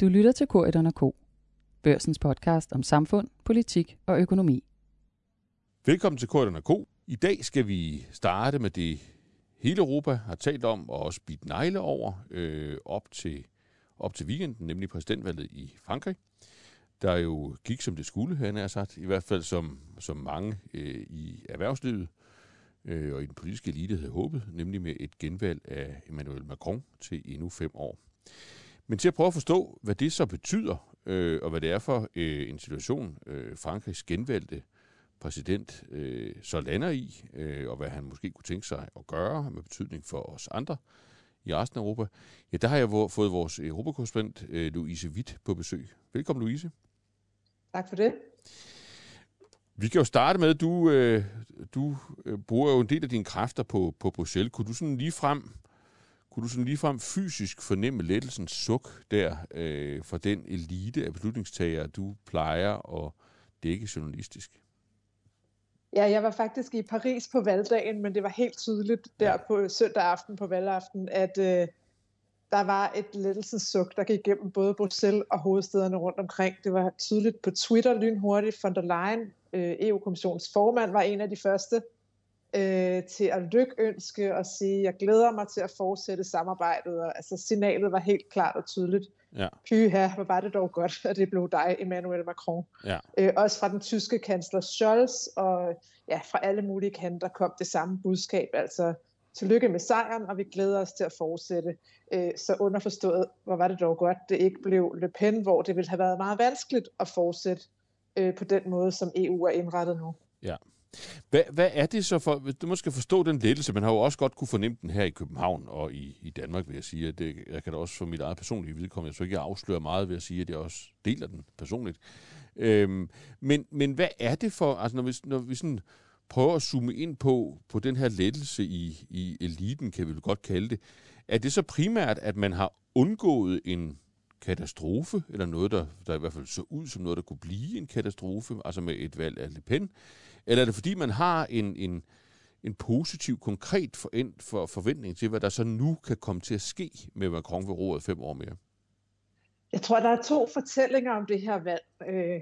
Du lytter til Korydon K. Børsens podcast om samfund, politik og økonomi. Velkommen til Korydon K. I dag skal vi starte med det, hele Europa har talt om og også bidt negle over øh, op, til, op til weekenden, nemlig præsidentvalget i Frankrig. Der jo gik som det skulle, han er sagt, i hvert fald som, som mange øh, i erhvervslivet øh, og i den politiske elite havde håbet, nemlig med et genvalg af Emmanuel Macron til endnu fem år. Men til at prøve at forstå, hvad det så betyder, øh, og hvad det er for øh, en situation, øh, Frankrigs genvalgte præsident øh, så lander i, øh, og hvad han måske kunne tænke sig at gøre med betydning for os andre i resten af Europa, ja, der har jeg fået vores europakorrespondent øh, Louise Witt på besøg. Velkommen, Louise. Tak for det. Vi kan jo starte med, at du, øh, du øh, bruger jo en del af dine kræfter på, på Bruxelles. Kunne du sådan lige frem kunne du sådan ligefrem fysisk fornemme lettelsens suk der øh, for den elite af beslutningstagere, du plejer at dække journalistisk? Ja, jeg var faktisk i Paris på valgdagen, men det var helt tydeligt der ja. på søndag aften på valgaften, at øh, der var et lettelsens suk, der gik igennem både Bruxelles og hovedstederne rundt omkring. Det var tydeligt på Twitter lynhurtigt. Von der Leyen, øh, EU-kommissionens formand, var en af de første øh, til at lykønske og sige, jeg glæder mig til at fortsætte samarbejdet. Og, altså signalet var helt klart og tydeligt. Ja. Pyha, hvor var det dog godt, at det blev dig, Emmanuel Macron. Ja. Øh, også fra den tyske kansler Scholz, og ja, fra alle mulige kanter kom det samme budskab, altså tillykke med sejren, og vi glæder os til at fortsætte. Øh, så underforstået, hvor var det dog godt, det ikke blev Le Pen, hvor det ville have været meget vanskeligt at fortsætte øh, på den måde, som EU er indrettet nu. Ja. Hvad, hvad er det så for, du måske forstå den lettelse, man har jo også godt kunne fornemme den her i København og i, i Danmark, vil jeg sige. At det, jeg kan da også for mit eget personlige vedkommende, jeg så ikke afsløre meget ved at sige, at jeg også deler den personligt. Øhm, men, men hvad er det for, altså når vi, når vi sådan prøver at zoome ind på, på den her lettelse i, i eliten, kan vi vel godt kalde det, er det så primært, at man har undgået en katastrofe, eller noget, der, der i hvert fald så ud som noget, der kunne blive en katastrofe, altså med et valg af Le Pen? Eller er det fordi, man har en, en, en positiv, konkret for, for forventning til, hvad der så nu kan komme til at ske med Macron ved roret fem år mere? Jeg tror, der er to fortællinger om det her valg, øh,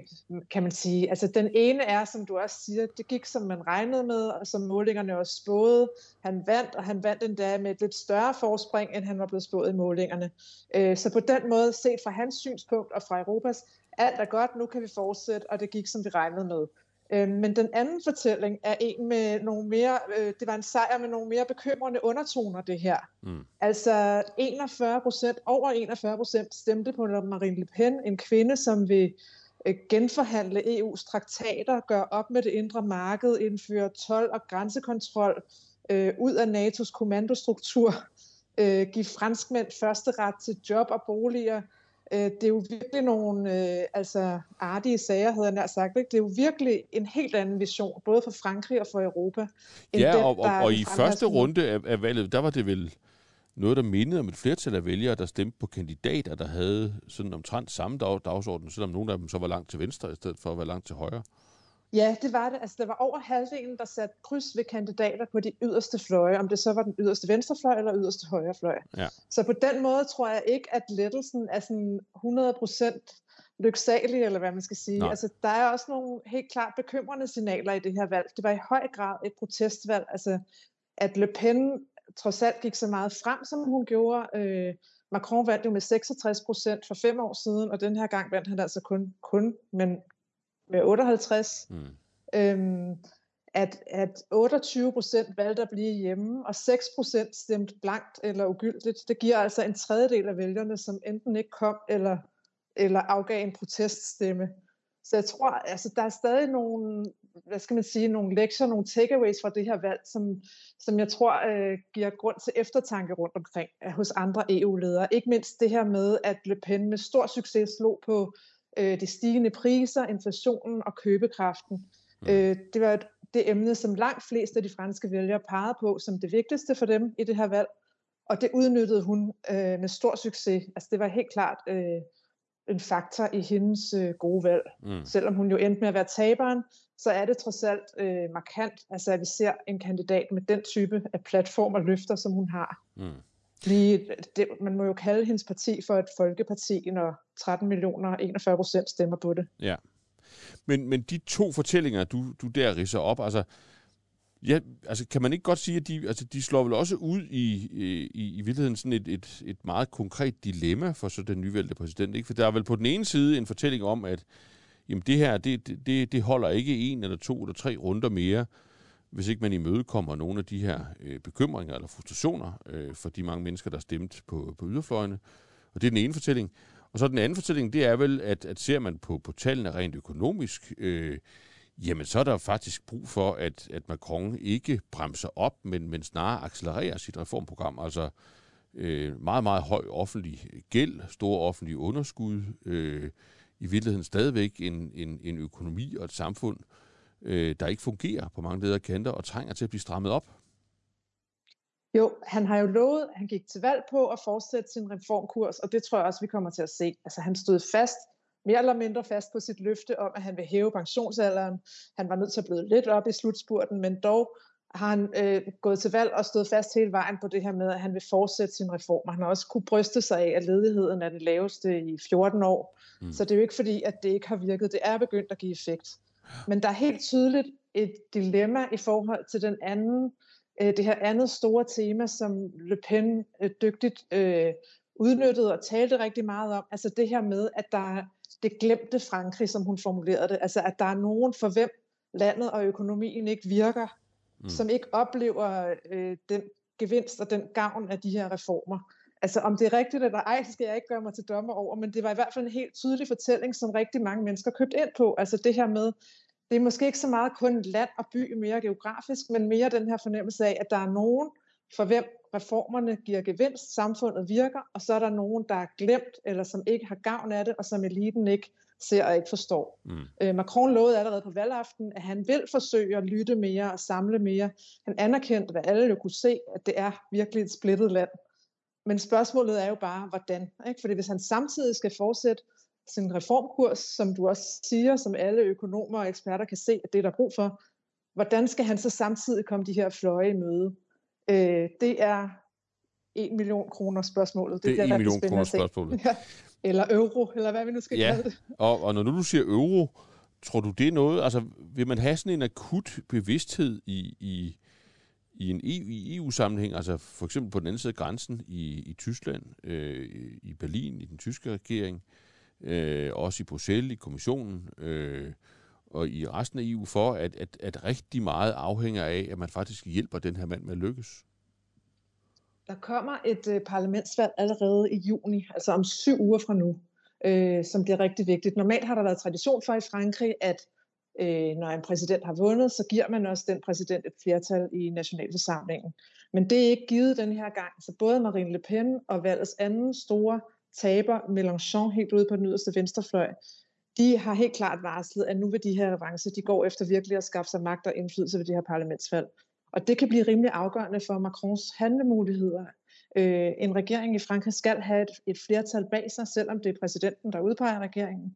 kan man sige. Altså den ene er, som du også siger, det gik som man regnede med, og som målingerne også spåede. Han vandt, og han vandt endda med et lidt større forspring, end han var blevet spået i målingerne. Øh, så på den måde, set fra hans synspunkt og fra Europas, alt er godt, nu kan vi fortsætte, og det gik som vi regnede med. Øh, men den anden fortælling er en med nogle mere, øh, det var en sejr med nogle mere bekymrende undertoner, det her. Mm. Altså 41 procent, over 41 procent stemte på Marine Le Pen, en kvinde, som vil øh, genforhandle EU's traktater, gøre op med det indre marked, indføre tolv og grænsekontrol, øh, ud af NATO's kommandostruktur, øh, give franskmænd første ret til job og boliger, Øh, det er jo virkelig nogle øh, altså artige sager, havde jeg nær sagt. Ikke? Det er jo virkelig en helt anden vision, både for Frankrig og for Europa. End ja, den, og, og, og i første runde af, af valget, der var det vel noget, der mindede om et flertal af vælgere, der stemte på kandidater, der havde sådan omtrent samme dag, dagsorden, selvom nogle af dem så var langt til venstre, i stedet for at være langt til højre. Ja, det var det. Altså, der var over halvdelen, der satte kryds ved kandidater på de yderste fløje, om det så var den yderste venstrefløj eller yderste højrefløj. Ja. Så på den måde tror jeg ikke, at lettelsen er sådan 100% lyksalig, eller hvad man skal sige. Nej. Altså, der er også nogle helt klart bekymrende signaler i det her valg. Det var i høj grad et protestvalg. Altså, at Le Pen trods alt gik så meget frem, som hun gjorde. Øh, Macron vandt jo med 66 procent for fem år siden, og den her gang vandt han altså kun, kun men med 58. Mm. Øhm, at, at 28 procent valgte at blive hjemme, og 6 procent stemte blankt eller ugyldigt. Det giver altså en tredjedel af vælgerne, som enten ikke kom eller, eller afgav en proteststemme. Så jeg tror, altså, der er stadig nogle, hvad skal man sige, nogle lektier, nogle takeaways fra det her valg, som, som jeg tror øh, giver grund til eftertanke rundt omkring øh, hos andre EU-ledere. Ikke mindst det her med, at Le Pen med stor succes slog på øh, de stigende priser, inflationen og købekraften. Mm. Øh, det var et, det emne, som langt flest af de franske vælgere pegede på som det vigtigste for dem i det her valg, og det udnyttede hun øh, med stor succes. Altså det var helt klart øh, en faktor i hendes øh, gode valg. Mm. Selvom hun jo endte med at være taberen, så er det trods alt øh, markant, altså at vi ser en kandidat med den type af platform og løfter, som hun har. Mm blive, det, man må jo kalde hendes parti for et folkeparti, når 13 millioner 41 procent stemmer på det. Ja. Men, men de to fortællinger, du, du der ridser op, altså, ja, altså kan man ikke godt sige, at de, altså, de slår vel også ud i, i, i virkeligheden sådan et, et, et meget konkret dilemma for så den nyvalgte præsident. Ikke? For der er vel på den ene side en fortælling om, at jamen det her, det, det, det holder ikke en eller to eller tre runder mere, hvis ikke man imødekommer nogle af de her øh, bekymringer eller frustrationer øh, for de mange mennesker, der stemte på, på yderfløjene. Og det er den ene fortælling. Og så den anden fortælling, det er vel, at, at ser man på, på tallene rent økonomisk, øh, jamen så er der faktisk brug for, at, at Macron ikke bremser op, men, men snarere accelererer sit reformprogram. Altså øh, meget, meget høj offentlig gæld, store offentlige underskud, øh, i virkeligheden stadigvæk en, en, en økonomi og et samfund, øh, der ikke fungerer på mange ledere kanter og trænger til at blive strammet op. Jo, han har jo lovet, han gik til valg på at fortsætte sin reformkurs, og det tror jeg også, vi kommer til at se. Altså han stod fast, mere eller mindre fast på sit løfte om, at han vil hæve pensionsalderen. Han var nødt til at blive lidt op i slutspurten, men dog har han øh, gået til valg og stået fast hele vejen på det her med, at han vil fortsætte sin reform. Han har også kunne bryste sig af, at ledigheden er den laveste i 14 år. Mm. Så det er jo ikke fordi, at det ikke har virket. Det er begyndt at give effekt. Men der er helt tydeligt et dilemma i forhold til den anden, øh, det her andet store tema, som Le Pen øh, dygtigt øh, udnyttede og talte rigtig meget om. Altså det her med, at der er det glemte Frankrig, som hun formulerede det. Altså at der er nogen, for hvem landet og økonomien ikke virker, mm. som ikke oplever øh, den gevinst og den gavn af de her reformer. Altså om det er rigtigt eller ej, skal jeg ikke gøre mig til dommer over, men det var i hvert fald en helt tydelig fortælling, som rigtig mange mennesker købte ind på. Altså det her med, det er måske ikke så meget kun land og by mere geografisk, men mere den her fornemmelse af, at der er nogen, for hvem reformerne giver gevinst, samfundet virker, og så er der nogen, der er glemt, eller som ikke har gavn af det, og som eliten ikke ser og ikke forstår. Mm. Øh, Macron lovede allerede på valgaften, at han vil forsøge at lytte mere og samle mere. Han anerkendte, hvad alle jo kunne se, at det er virkelig et splittet land. Men spørgsmålet er jo bare, hvordan? Ikke? Fordi hvis han samtidig skal fortsætte sin reformkurs, som du også siger, som alle økonomer og eksperter kan se, at det er der brug for, hvordan skal han så samtidig komme de her fløje i møde? Øh, det er 1 million kroner spørgsmålet. Det, det er 1 million kroner spørgsmålet. Ja. Eller euro, eller hvad vi nu skal ja. kalde det. Og, og når nu du siger euro, tror du det er noget, altså vil man have sådan en akut bevidsthed i, i, i en EU, i EU-sammenhæng, altså for eksempel på den anden side af grænsen i, i Tyskland, øh, i Berlin, i den tyske regering, øh, også i Bruxelles, i kommissionen, øh, og i resten af EU, for at, at, at rigtig meget afhænger af, at man faktisk hjælper den her mand med at lykkes? Der kommer et øh, parlamentsvalg allerede i juni, altså om syv uger fra nu, øh, som bliver rigtig vigtigt. Normalt har der været tradition for i Frankrig, at øh, når en præsident har vundet, så giver man også den præsident et flertal i nationalforsamlingen. Men det er ikke givet den her gang. Så både Marine Le Pen og valgets anden store taber, Mélenchon, helt ude på den yderste venstrefløj, de har helt klart varslet, at nu vil de her avancer, de går efter virkelig at skaffe sig magt og indflydelse ved det her parlamentsvalg. Og det kan blive rimelig afgørende for Macrons handlemuligheder. Øh, en regering i Frankrig skal have et, et flertal bag sig, selvom det er præsidenten, der udpeger regeringen.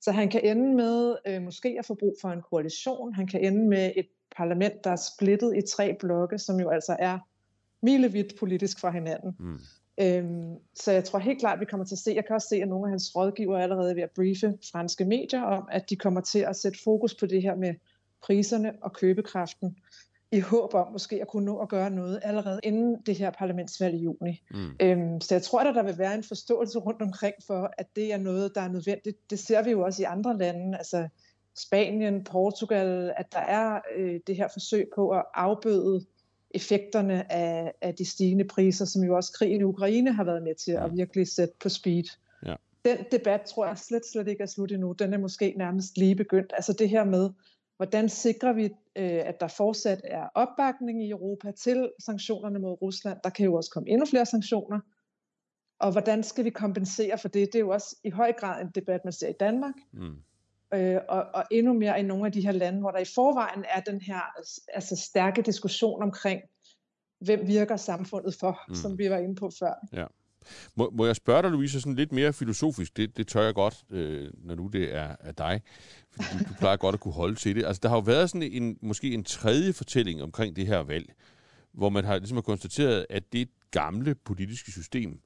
Så han kan ende med øh, måske at få brug for en koalition. Han kan ende med et parlament, der er splittet i tre blokke, som jo altså er milevidt politisk fra hinanden. Mm. Øhm, så jeg tror helt klart, at vi kommer til at se, jeg kan også se, at nogle af hans rådgivere er allerede ved at briefe franske medier om, at de kommer til at sætte fokus på det her med priserne og købekraften, i håb om måske at kunne nå at gøre noget allerede inden det her parlamentsvalg i juni. Mm. Øhm, så jeg tror, at der vil være en forståelse rundt omkring for, at det er noget, der er nødvendigt. Det ser vi jo også i andre lande, altså Spanien, Portugal, at der er øh, det her forsøg på at afbøde effekterne af, af de stigende priser, som jo også krigen i Ukraine har været med til at virkelig sætte på speed. Ja. Den debat tror jeg slet, slet ikke er slut endnu. Den er måske nærmest lige begyndt. Altså det her med, hvordan sikrer vi, øh, at der fortsat er opbakning i Europa til sanktionerne mod Rusland? Der kan jo også komme endnu flere sanktioner. Og hvordan skal vi kompensere for det? Det er jo også i høj grad en debat, man ser i Danmark. Mm øh, og, og endnu mere i nogle af de her lande, hvor der i forvejen er den her altså stærke diskussion omkring, hvem virker samfundet for, mm. som vi var inde på før. Ja. Må, må jeg spørge dig, Louise, sådan lidt mere filosofisk? Det, det tør jeg godt, øh, når nu det er, er dig. Fordi du, du plejer godt at kunne holde til det. Altså, der har jo været sådan en, måske en tredje fortælling omkring det her valg, hvor man har ligesom konstateret, at det gamle politiske system,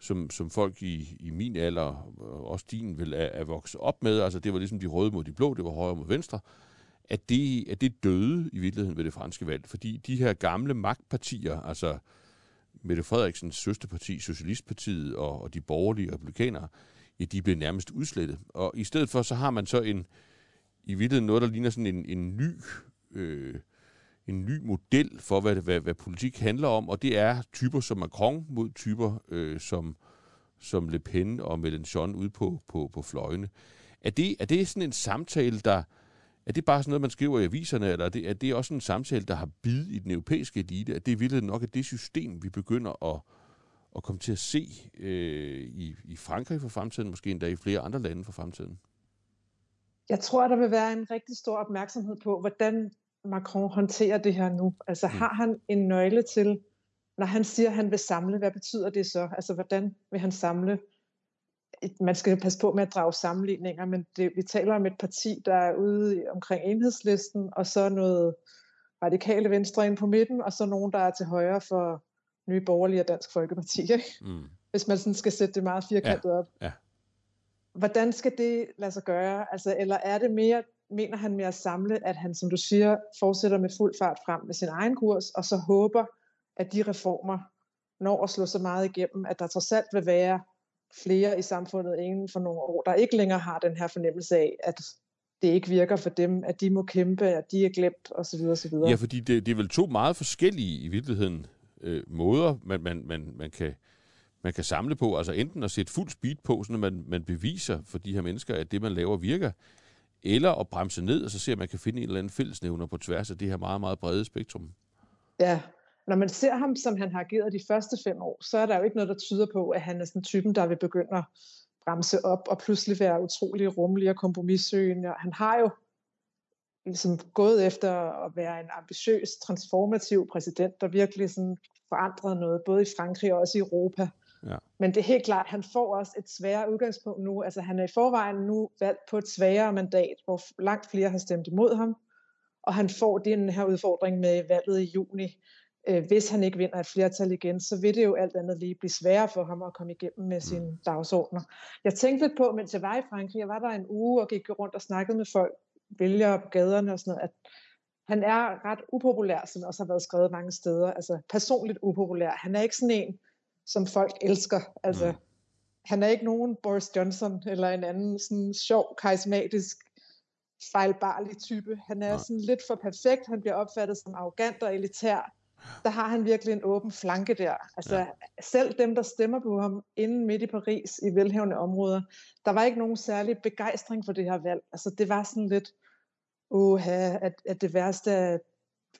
som, som folk i, i min alder, og også din, vil er, er vokset op med, altså det var ligesom de røde mod de blå, det var højre mod venstre, at det, at det døde i virkeligheden ved det franske valg, fordi de her gamle magtpartier, altså Mette Frederiksens søsterparti, Socialistpartiet og, og de borgerlige republikanere, ja, de blev nærmest udslettet. Og i stedet for, så har man så en, i virkeligheden noget, der ligner sådan en, en ny øh, en ny model for, hvad, hvad, hvad politik handler om, og det er typer som Macron mod typer øh, som, som Le Pen og Mélenchon ude på, på, på fløjene. Er det, er det sådan en samtale, der... Er det bare sådan noget, man skriver i aviserne, eller er det, er det også en samtale, der har bid i den europæiske elite? At det er virkelig nok at det system, vi begynder at, at komme til at se øh, i, i Frankrig for fremtiden, måske endda i flere andre lande for fremtiden? Jeg tror, der vil være en rigtig stor opmærksomhed på, hvordan Macron håndterer det her nu? Altså mm. har han en nøgle til, når han siger, at han vil samle, hvad betyder det så? Altså hvordan vil han samle? Man skal passe på med at drage sammenligninger, men det, vi taler om et parti, der er ude omkring enhedslisten, og så noget radikale venstre ind på midten, og så nogen, der er til højre for Nye Borgerlige og Dansk Folkeparti. Ikke? Mm. Hvis man sådan skal sætte det meget firkantet ja. op. Ja. Hvordan skal det lade sig gøre? Altså, eller er det mere mener han med at samle, at han, som du siger, fortsætter med fuld fart frem med sin egen kurs, og så håber, at de reformer når at slå så meget igennem, at der trods alt vil være flere i samfundet inden for nogle år, der ikke længere har den her fornemmelse af, at det ikke virker for dem, at de må kæmpe, at de er glemt osv. osv. Ja, fordi det, det er vel to meget forskellige i virkeligheden øh, måder, man, man, man, man, kan, man kan samle på. Altså enten at sætte fuld speed på, så man, man beviser for de her mennesker, at det, man laver, virker eller at bremse ned, og så se, om man kan finde en eller anden fællesnævner på tværs af det her meget, meget brede spektrum. Ja, når man ser ham, som han har ageret de første fem år, så er der jo ikke noget, der tyder på, at han er sådan typen, der vil begynde at bremse op og pludselig være utrolig rummelig og kompromissøgende. Han har jo ligesom gået efter at være en ambitiøs, transformativ præsident, der virkelig sådan forandrede noget, både i Frankrig og også i Europa. Ja. Men det er helt klart, han får også et sværere udgangspunkt nu. Altså han er i forvejen nu valgt på et sværere mandat, hvor langt flere har stemt imod ham. Og han får den her udfordring med valget i juni. Øh, hvis han ikke vinder et flertal igen, så vil det jo alt andet lige blive sværere for ham at komme igennem med sine mm. dagsordner. Jeg tænkte lidt på, mens jeg var i Frankrig, jeg var der en uge og gik rundt og snakkede med folk, vælgere på gaderne og sådan noget, at han er ret upopulær, som også har været skrevet mange steder. Altså personligt upopulær. Han er ikke sådan en, som folk elsker. Altså, mm. Han er ikke nogen Boris Johnson eller en anden sådan sjov, karismatisk, fejlbarlig type. Han er sådan lidt for perfekt. Han bliver opfattet som arrogant og elitær. Der har han virkelig en åben flanke der. Altså, ja. selv dem, der stemmer på ham inden midt i Paris i velhævende områder, der var ikke nogen særlig begejstring for det her valg. Altså, det var sådan lidt, uha, at, at det værste er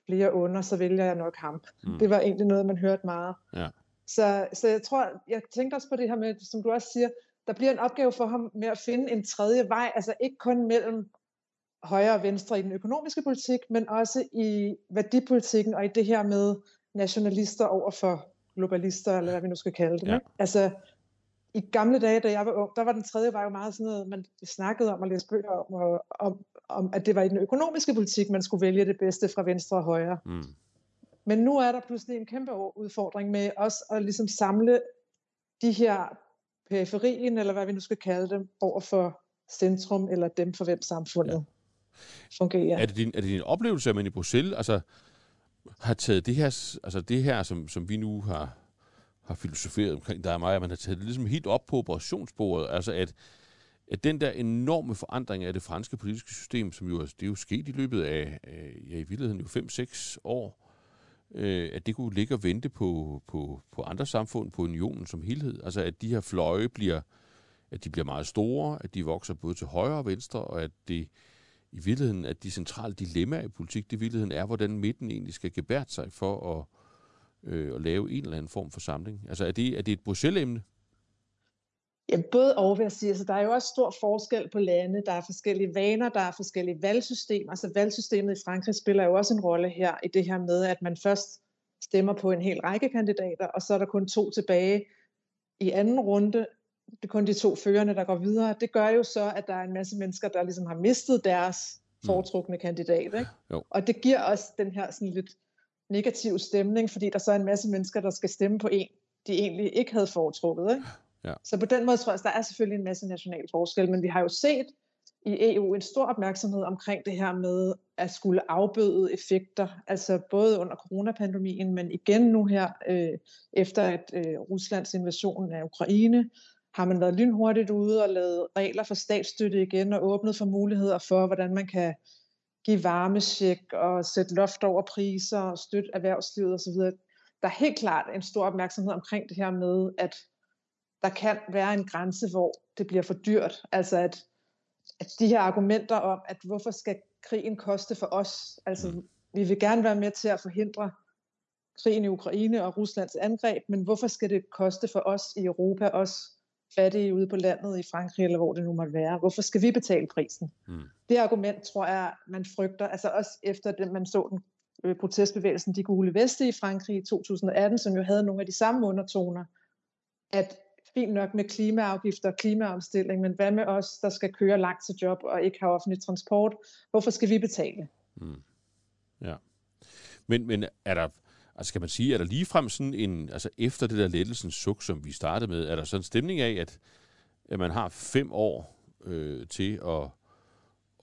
flere under, så vælger jeg nok ham. Mm. Det var egentlig noget, man hørte meget. Ja. Så, så jeg tror, jeg tænkte også på det her med, som du også siger, der bliver en opgave for ham med at finde en tredje vej, altså ikke kun mellem højre og venstre i den økonomiske politik, men også i værdipolitikken og i det her med nationalister over for globalister, eller hvad vi nu skal kalde det. Ja. Ikke? Altså, i gamle dage, da jeg var ung, der var den tredje vej jo meget sådan noget, man snakkede om og læste bøger om, og, om, om, at det var i den økonomiske politik, man skulle vælge det bedste fra venstre og højre. Mm. Men nu er der pludselig en kæmpe udfordring med os at ligesom samle de her periferien, eller hvad vi nu skal kalde dem, over for centrum, eller dem for hvem samfundet ja fungerer. Er det, din, er det din oplevelse, at man i Bruxelles altså, har taget det her, altså det her som, som vi nu har, har filosoferet omkring dig og mig, at man har taget det ligesom helt op på operationsbordet, altså at, at den der enorme forandring af det franske politiske system, som jo, det er jo sket i løbet af, ja, i virkeligheden jo 5-6 år, øh, at det kunne ligge og vente på, på, på andre samfund, på unionen som helhed. Altså at de her fløje bliver, at de bliver meget store, at de vokser både til højre og venstre, og at det i virkeligheden, at de centrale dilemmaer i politik, det i virkeligheden er, hvordan midten egentlig skal gebære sig for at, øh, at lave en eller anden form for samling. Altså er det, er det et Bruxelles-emne? Ja, både og vil jeg sige. Altså, der er jo også stor forskel på lande. Der er forskellige vaner, der er forskellige valgsystemer. Altså valgsystemet i Frankrig spiller jo også en rolle her i det her med, at man først stemmer på en hel række kandidater, og så er der kun to tilbage i anden runde. Det er kun de to førende, der går videre. Det gør jo så, at der er en masse mennesker, der ligesom har mistet deres mm. foretrukne kandidat. Ikke? Jo. Og det giver også den her sådan lidt negativ stemning, fordi der så er en masse mennesker, der skal stemme på en, de egentlig ikke havde foretrukket. Ikke? Ja. Så på den måde tror jeg, at der er selvfølgelig en masse national forskel, men vi har jo set i EU en stor opmærksomhed omkring det her med at skulle afbøde effekter, altså både under coronapandemien, men igen nu her øh, efter at øh, Ruslands invasion af Ukraine, har man været lynhurtigt ude og lavet regler for statsstøtte igen og åbnet for muligheder for, hvordan man kan give varmesjek og sætte loft over priser og støtte erhvervslivet osv. Der er helt klart en stor opmærksomhed omkring det her med, at der kan være en grænse, hvor det bliver for dyrt. Altså at, at de her argumenter om, at hvorfor skal krigen koste for os? Altså mm. vi vil gerne være med til at forhindre krigen i Ukraine og Ruslands angreb, men hvorfor skal det koste for os i Europa, os fattige ude på landet i Frankrig, eller hvor det nu måtte være. Hvorfor skal vi betale prisen? Mm. Det argument tror jeg, man frygter, altså også efter det, man så den øh, protestbevægelsen De Gule Veste i Frankrig i 2018, som jo havde nogle af de samme undertoner, at fint nok med klimaafgifter og klimaomstilling, men hvad med os, der skal køre langt til job og ikke har offentlig transport? Hvorfor skal vi betale? Mm. Ja. Men, men er der, Altså kan man sige, er der ligefrem sådan en, altså efter det der lettelsens suk, som vi startede med, er der sådan en stemning af, at, at man har fem år øh, til at,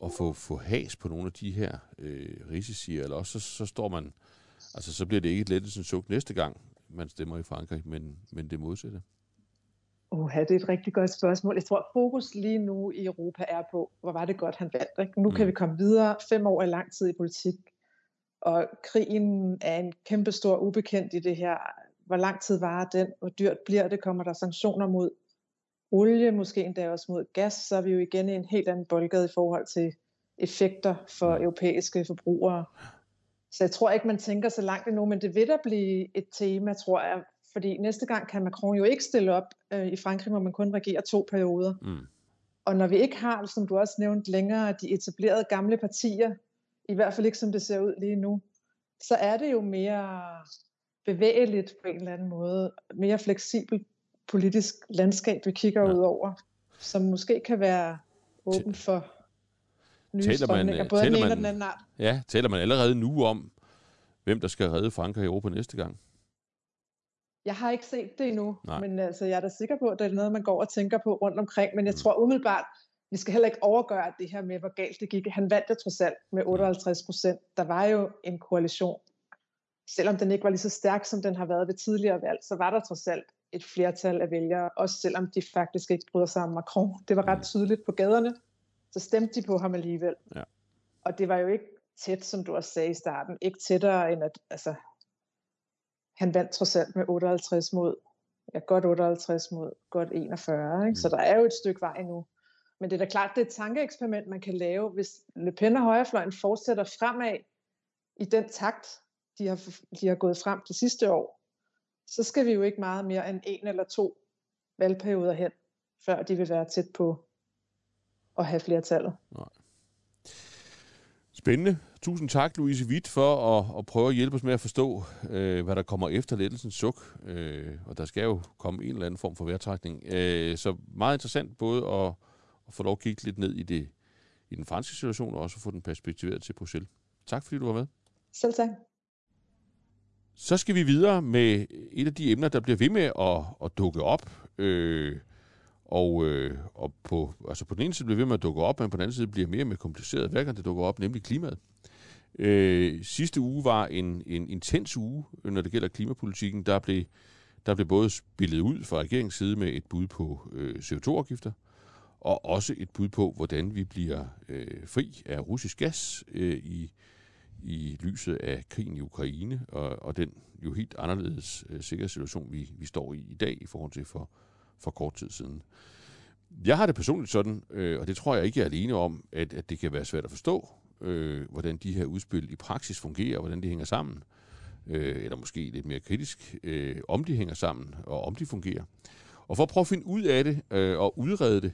at få, få has på nogle af de her øh, risici, eller også så, så står man, altså så bliver det ikke et lettelsens suk næste gang, man stemmer i Frankrig, men, men det modsatte. Oha, det er et rigtig godt spørgsmål. Jeg tror, fokus lige nu i Europa er på, hvor var det godt, han vandt. Ikke? Nu mm. kan vi komme videre. Fem år er lang tid i politik. Og krigen er en kæmpe stor ubekendt i det her. Hvor lang tid varer den? Hvor dyrt bliver det? Kommer der sanktioner mod olie, måske endda også mod gas? Så er vi jo igen i en helt anden boldgade i forhold til effekter for europæiske forbrugere. Så jeg tror ikke, man tænker så langt endnu, men det vil da blive et tema, tror jeg. Fordi næste gang kan Macron jo ikke stille op. Øh, I Frankrig må man kun regere to perioder. Mm. Og når vi ikke har, som du også nævnte længere, de etablerede gamle partier, i hvert fald ikke som det ser ud lige nu, så er det jo mere bevægeligt på en eller anden måde, mere fleksibelt politisk landskab, vi kigger ja. ud over, som måske kan være åben for nye taler man, både taler den ene man, og den anden art. Ja, taler man allerede nu om, hvem der skal redde Frankrig i Europa næste gang? Jeg har ikke set det endnu, Nej. men altså, jeg er da sikker på, at det er noget, man går og tænker på rundt omkring, men jeg mm. tror umiddelbart, vi skal heller ikke overgøre det her med, hvor galt det gik. Han vandt jo trods alt med 58 procent. Der var jo en koalition. Selvom den ikke var lige så stærk, som den har været ved tidligere valg, så var der trods alt et flertal af vælgere, også selvom de faktisk ikke bryder sig om Macron. Det var ret mm. tydeligt på gaderne, så stemte de på ham alligevel. Ja. Og det var jo ikke tæt, som du også sagde i starten, ikke tættere end at, altså, han vandt trods alt med 58 mod, ja, godt 58 mod godt 41, ikke? Mm. så der er jo et stykke vej nu. Men det er da klart, det er et tankeeksperiment, man kan lave, hvis Le Pen og højrefløjen fortsætter fremad i den takt, de har, de har gået frem de sidste år, så skal vi jo ikke meget mere end en eller to valgperioder hen, før de vil være tæt på at have flertallet. Nej. Spændende. Tusind tak, Louise Witt, for at, at prøve at hjælpe os med at forstå, øh, hvad der kommer efter lettelsens suk. Øh, og der skal jo komme en eller anden form for værtrækning. Øh, så meget interessant både at og få lov at kigge lidt ned i, det, i den franske situation, og også få den perspektiveret til Bruxelles. Tak fordi du var med. Selv tak. Så skal vi videre med et af de emner, der bliver ved med at, at dukke op. Øh, og, øh, og på, altså på den ene side bliver ved med at dukke op, men på den anden side bliver mere og mere kompliceret, hver gang det dukker op, nemlig klimaet. Øh, sidste uge var en, en intens uge, når det gælder klimapolitikken. Der blev, der blev både spillet ud fra regeringens side med et bud på øh, CO2-afgifter, og også et bud på, hvordan vi bliver øh, fri af russisk gas øh, i, i lyset af krigen i Ukraine, og, og den jo helt anderledes øh, sikkerhedssituation, vi, vi står i i dag i forhold til for, for kort tid siden. Jeg har det personligt sådan, øh, og det tror jeg ikke er alene om, at, at det kan være svært at forstå, øh, hvordan de her udspil i praksis fungerer, og hvordan de hænger sammen. Øh, eller måske lidt mere kritisk, øh, om de hænger sammen, og om de fungerer. Og for at prøve at finde ud af det øh, og udrede det,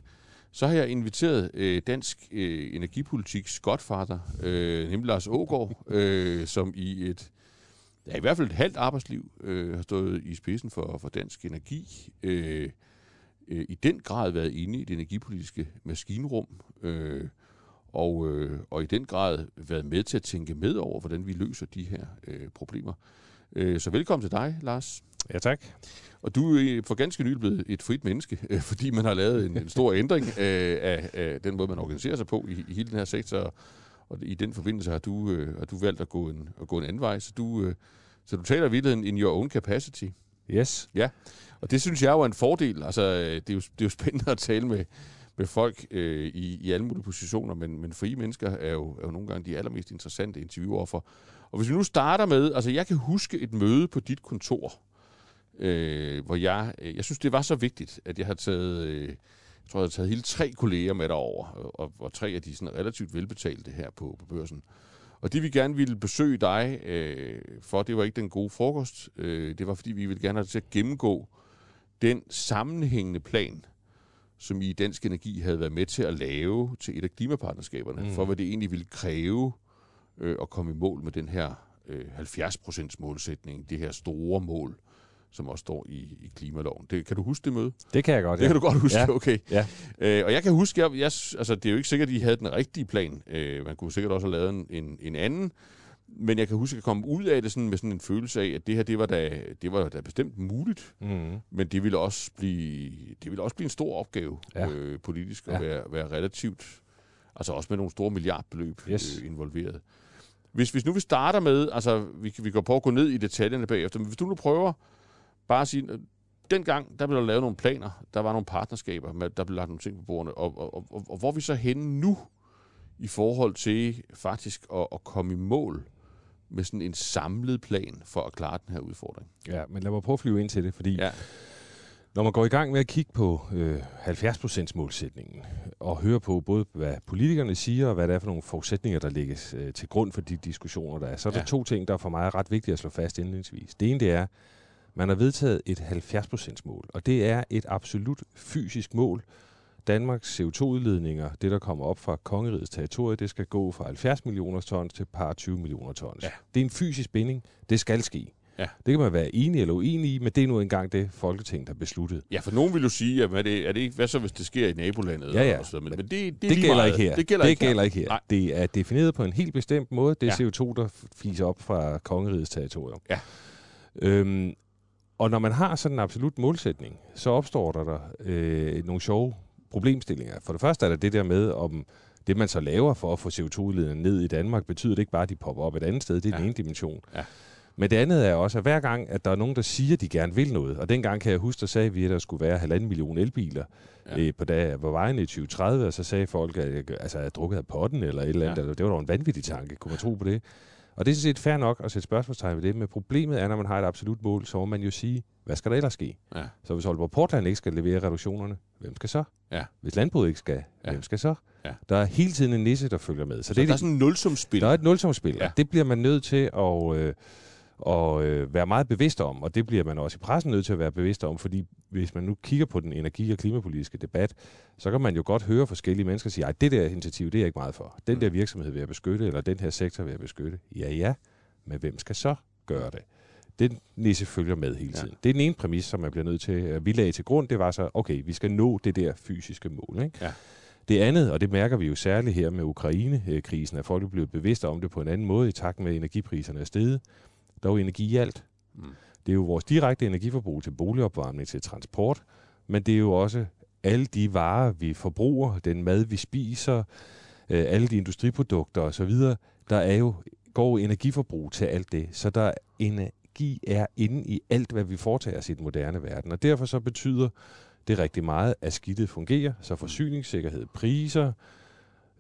så har jeg inviteret øh, dansk øh, energipolitiks godfather, øh, nemlig Lars Ågaard, øh, som i et, ja, i hvert fald et halvt arbejdsliv, øh, har stået i spidsen for, for dansk energi, øh, øh, i den grad været inde i det energipolitiske maskinrum, øh, og, øh, og i den grad været med til at tænke med over, hvordan vi løser de her øh, problemer. Øh, så velkommen til dig, Lars. Ja, tak. Og du er for ganske nylig blevet et frit menneske, øh, fordi man har lavet en, en stor ændring øh, af, af den måde, man organiserer sig på i, i hele den her sektor. Og i den forbindelse har du, øh, har du valgt at gå en, at gå en anden vej. Så du, øh, så du taler videre in your own capacity. Yes. Ja, og det synes jeg jo er en fordel. Altså, det er jo, det er jo spændende at tale med, med folk øh, i, i alle mulige positioner, men, men frie mennesker er jo, er jo nogle gange de allermest interessante interviewer for. Og hvis vi nu starter med, altså jeg kan huske et møde på dit kontor, øh, hvor jeg, øh, jeg synes, det var så vigtigt, at jeg har taget, øh, jeg tror, jeg har taget hele tre kolleger med derover, og, og tre af de sådan relativt velbetalte her på, på børsen. Og det vi gerne ville besøge dig øh, for, det var ikke den gode frokost, øh, det var fordi vi ville gerne have til at gennemgå den sammenhængende plan, som I Dansk Energi havde været med til at lave til et af klimapartnerskaberne, mm. for hvad det egentlig ville kræve øh, at komme i mål med den her øh, 70% målsætning, det her store mål, som også står i, i klimaloven. Det, kan du huske det møde? Det kan jeg godt, ja. Det kan du godt huske, ja. okay. Ja. Øh, og jeg kan huske, jeg, jeg, altså, det er jo ikke sikkert, at I havde den rigtige plan. Øh, man kunne sikkert også have lavet en, en, en anden. Men jeg kan huske at komme ud af det sådan, med sådan en følelse af, at det her, det var da, det var da bestemt muligt. Mm. Men det ville også blive, det ville også blive en stor opgave ja. øh, politisk at ja. være, være relativt, altså også med nogle store milliardbeløb yes. øh, involveret. Hvis, hvis nu vi starter med, altså vi, vi går på at gå ned i detaljerne bagefter, men hvis du nu prøver bare at sige, dengang, der blev der lavet nogle planer, der var nogle partnerskaber, med, der blev lagt nogle ting på bordene, og, og, og, og, og hvor er vi så henne nu i forhold til faktisk at, at komme i mål med sådan en samlet plan for at klare den her udfordring? Ja, men lad mig prøve at flyve ind til det, fordi ja. Når man går i gang med at kigge på øh, 70% målsætningen, og høre på både, hvad politikerne siger, og hvad det er for nogle forudsætninger, der lægges øh, til grund for de diskussioner, der er, så er der ja. to ting, der for mig er ret vigtige at slå fast indledningsvis. Det ene, det er, man har vedtaget et 70% mål, og det er et absolut fysisk mål. Danmarks CO2-udledninger, det der kommer op fra kongerigets territorie, det skal gå fra 70 millioner tons til par 20 millioner tons. Ja. Det er en fysisk binding. Det skal ske. Ja. Det kan man være enig eller uenig i, men det er nu engang det, Folketinget har besluttet. Ja, for nogen vil jo sige, at er det, er det ikke, hvad så, hvis det sker i nabolandet? Ja, ja. Og så, men, men det, det, det gælder meget. ikke her. Det gælder, det ikke, gælder her. ikke her. Nej. Det er defineret på en helt bestemt måde. Det er ja. CO2, der fiser op fra kongerigets territorium. Ja. Øhm, og når man har sådan en absolut målsætning, så opstår der, der øh, nogle sjove problemstillinger. For det første er der det der med, om det man så laver for at få CO2-udledningen ned i Danmark, betyder det ikke bare, at de popper op et andet sted. Det er ja. den ene dimension. Ja. Men det andet er også, at hver gang, at der er nogen, der siger, at de gerne vil noget, og dengang kan jeg huske, der sagde vi, at der skulle være halvanden million elbiler ja. øh, på, dag, på vejen i 2030, og så sagde folk, at jeg, altså, jeg drukket af potten eller et eller andet. Ja. Det var dog en vanvittig tanke, kunne man tro på det. Og det er sådan set fair nok at sætte spørgsmålstegn ved det, men problemet er, når man har et absolut mål, så må man jo sige, hvad skal der ellers ske? Ja. Så hvis Aalborg Portland ikke skal levere reduktionerne, hvem skal så? Ja. Hvis landbruget ikke skal, ja. hvem skal så? Ja. Der er hele tiden en nisse, der følger med. Så, så det er, der er sådan en nulsumspil? Der er et nulsumspil, ja. det bliver man nødt til at... Øh, og øh, være meget bevidst om, og det bliver man også i pressen nødt til at være bevidst om, fordi hvis man nu kigger på den energi- og klimapolitiske debat, så kan man jo godt høre forskellige mennesker sige, at det der initiativ, det er jeg ikke meget for. Den mm. der virksomhed vil jeg beskytte, eller den her sektor vil jeg beskytte. Ja, ja, men hvem skal så gøre det? Den nisse følger med hele tiden. Ja. Det er den ene præmis, som man bliver nødt til at vi lagde til grund. Det var så, okay, vi skal nå det der fysiske mål. Ikke? Ja. Det andet, og det mærker vi jo særligt her med Ukraine-krisen, at folk er blevet bevidste om det på en anden måde i takt med, at energipriserne er steget. Der er jo energi i alt. Mm. Det er jo vores direkte energiforbrug til boligopvarmning, til transport, men det er jo også alle de varer, vi forbruger, den mad, vi spiser, øh, alle de industriprodukter osv., der er jo, går energiforbrug til alt det. Så der energi er inde i alt, hvad vi foretager os i den moderne verden. Og derfor så betyder det rigtig meget, at skidtet fungerer, så forsyningssikkerhed, priser,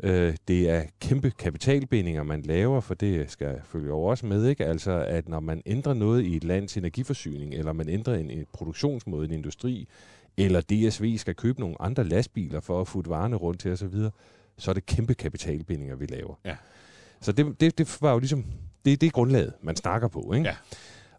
Øh, det er kæmpe kapitalbindinger, man laver, for det skal følge over også med, ikke? Altså, at når man ændrer noget i et lands energiforsyning, eller man ændrer en, en produktionsmåde, en industri, eller DSV skal købe nogle andre lastbiler for at få varerne rundt til osv., så, så er det kæmpe kapitalbindinger, vi laver. Ja. Så det, det, det var jo ligesom, det, det er grundlaget, man snakker på, ikke? Ja.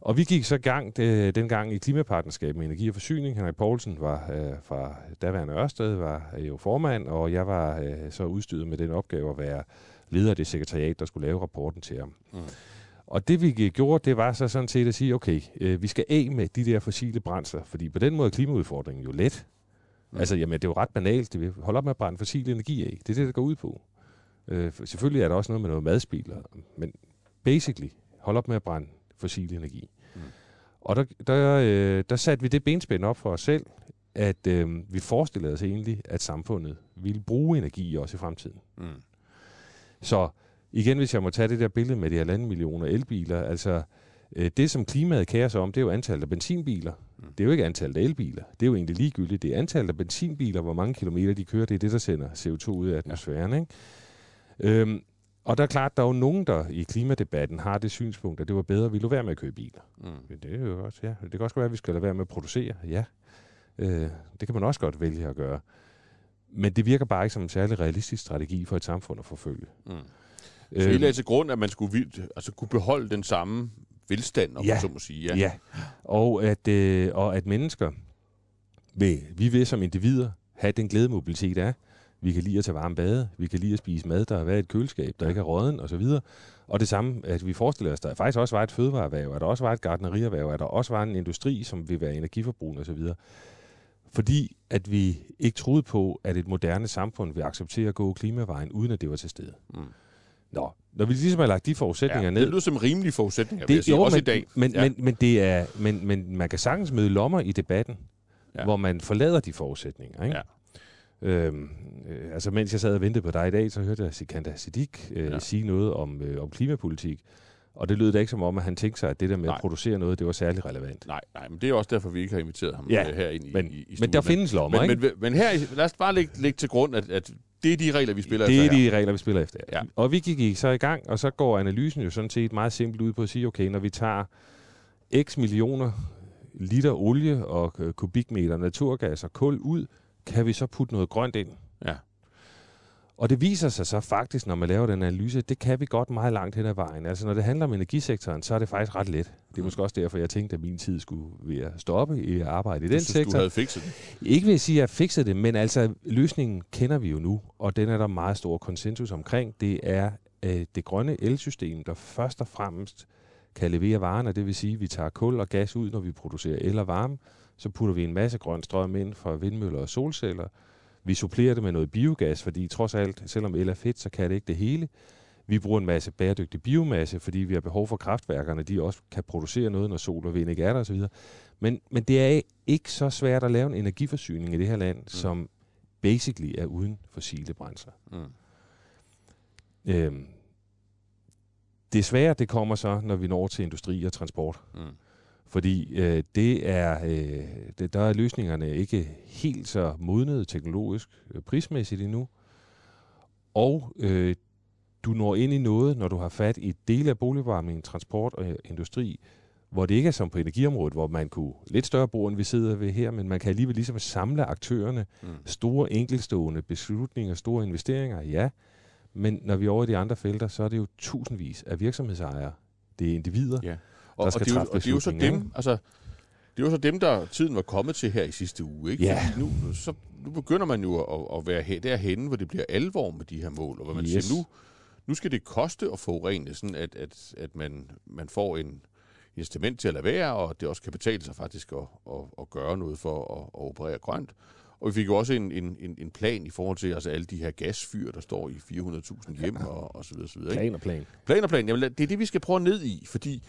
Og vi gik så gang det, dengang i Klimapartnerskab med Energi og Forsyning. Henrik Poulsen var øh, fra daværende Ørsted, var jo formand, og jeg var øh, så udstyret med den opgave at være leder af det sekretariat, der skulle lave rapporten til ham. Mm. Og det vi gjorde, det var så sådan set at sige, okay, øh, vi skal af med de der fossile brændsler, fordi på den måde er klimaudfordringen jo let. Mm. Altså, jamen, det er jo ret banalt. Det vil holde op med at brænde fossil energi af. Det er det, der går ud på. Øh, selvfølgelig er der også noget med noget madspil, men basically, hold op med at brænde fossil energi. Mm. Og der, der, øh, der satte vi det benspænd op for os selv, at øh, vi forestillede os egentlig, at samfundet ville bruge energi også i fremtiden. Mm. Så igen, hvis jeg må tage det der billede med de halvanden millioner elbiler, altså øh, det, som klimaet kærer sig om, det er jo antallet af benzinbiler. Mm. Det er jo ikke antallet af elbiler. Det er jo egentlig ligegyldigt. Det er antallet af benzinbiler, hvor mange kilometer de kører, det er det, der sender CO2 ud af atmosfæren. Ja. Ikke? Øhm, og der er klart, der er jo nogen, der i klimadebatten har det synspunkt, at det var bedre, at vi lå være med at købe biler. Mm. Men det er jo også, ja. Det kan også være, at vi skal lade være med at producere. Ja, øh, det kan man også godt vælge at gøre. Men det virker bare ikke som en særlig realistisk strategi for et samfund at forfølge. Mm. Så I lagde til grund, at man skulle altså kunne beholde den samme velstand, om ja, man så må sige. Ja, ja. Og, at, øh, og at mennesker, vil, vi vil som individer have den glædemobilitet af, vi kan lide at tage varme bade, vi kan lide at spise mad, der er været i et køleskab, der ikke er råden osv. Og det samme, at vi forestiller os, der faktisk også var et fødevareerhverv, at der også var et gardnerierhverv, at der også var en industri, som vil være energiforbrugende osv. Fordi at vi ikke troede på, at et moderne samfund vil acceptere at gå klimavejen, uden at det var til stede. Mm. Nå, når vi ligesom har lagt de forudsætninger ja, ned... Det lyder som rimelige forudsætninger, det, vil jeg sige, jo, også men, i dag. Men, ja. men, men, det er, men, men man kan sagtens møde lommer i debatten, ja. hvor man forlader de forudsætninger. Ikke? Ja. Øhm, øh, altså mens jeg sad og ventede på dig i dag, så hørte jeg Sikander Siddiq øh, ja. sige noget om, øh, om klimapolitik. Og det lød da ikke som om, at han tænkte sig, at det der med nej. at producere noget, det var særlig relevant. Nej, nej, men det er også derfor, vi ikke har inviteret ham ja, her ind i, men, i, i Men der findes lommer, men, ikke? Men, men her, lad os bare lægge, lægge til grund, at, at det er de regler, vi spiller det efter Det er de regler, vi spiller efter. Ja. Og vi gik så i gang, og så går analysen jo sådan set meget simpelt ud på at sige, okay, når vi tager x millioner liter olie og kubikmeter naturgas og kul ud, kan vi så putte noget grønt ind? Ja. Og det viser sig så faktisk, når man laver den analyse, det kan vi godt meget langt hen ad vejen. Altså når det handler om energisektoren, så er det faktisk ret let. Det er mm. måske også derfor, jeg tænkte, at min tid skulle ved at stoppe i arbejde i du den synes, sektor. du havde fikset det? Ikke vil jeg sige, at jeg fikset det, men altså løsningen kender vi jo nu, og den er der meget stor konsensus omkring. Det er øh, det grønne elsystem, der først og fremmest kan levere varerne, det vil sige, at vi tager kul og gas ud, når vi producerer el og varme, så putter vi en masse grøn strøm ind fra vindmøller og solceller, vi supplerer det med noget biogas, fordi trods alt, selvom el er fedt, så kan det ikke det hele. Vi bruger en masse bæredygtig biomasse, fordi vi har behov for kraftværkerne, de også kan producere noget, når sol og vind ikke er der osv. Men, men det er ikke så svært at lave en energiforsyning i det her land, mm. som basically er uden fossile brændsler. Mm. Øhm, det svære, det kommer så, når vi når til industri og transport. Mm. Fordi øh, det er, øh, det, der er løsningerne ikke helt så modnet teknologisk øh, prismæssigt endnu. Og øh, du når ind i noget, når du har fat i dele af boligvarmning, transport og industri, hvor det ikke er som på energiområdet, hvor man kunne lidt større bord, end vi sidder ved her, men man kan alligevel ligesom samle aktørerne, mm. store enkelstående beslutninger, store investeringer, ja, men når vi er over i de andre felter, så er det jo tusindvis af virksomhedsejere, det er individer, ja og, og, det, og det er jo så dem, altså, det er jo så dem, der tiden var kommet til her i sidste uge. Ikke? Ja. Nu, så, nu begynder man jo at, at være derhenne, hvor det bliver alvor med de her mål. Og hvor man yes. siger, nu, nu skal det koste at forurene, sådan at, at, at man, man får en incitament til at lade være, og det også kan betale sig faktisk at, at, at gøre noget for at, at operere grønt. Og vi fik jo også en, en, en, en plan i forhold til altså alle de her gasfyr, der står i 400.000 hjem og, og så videre. Så videre ikke? Plan og plan. Plan og plan. Jamen, det er det, vi skal prøve ned i, fordi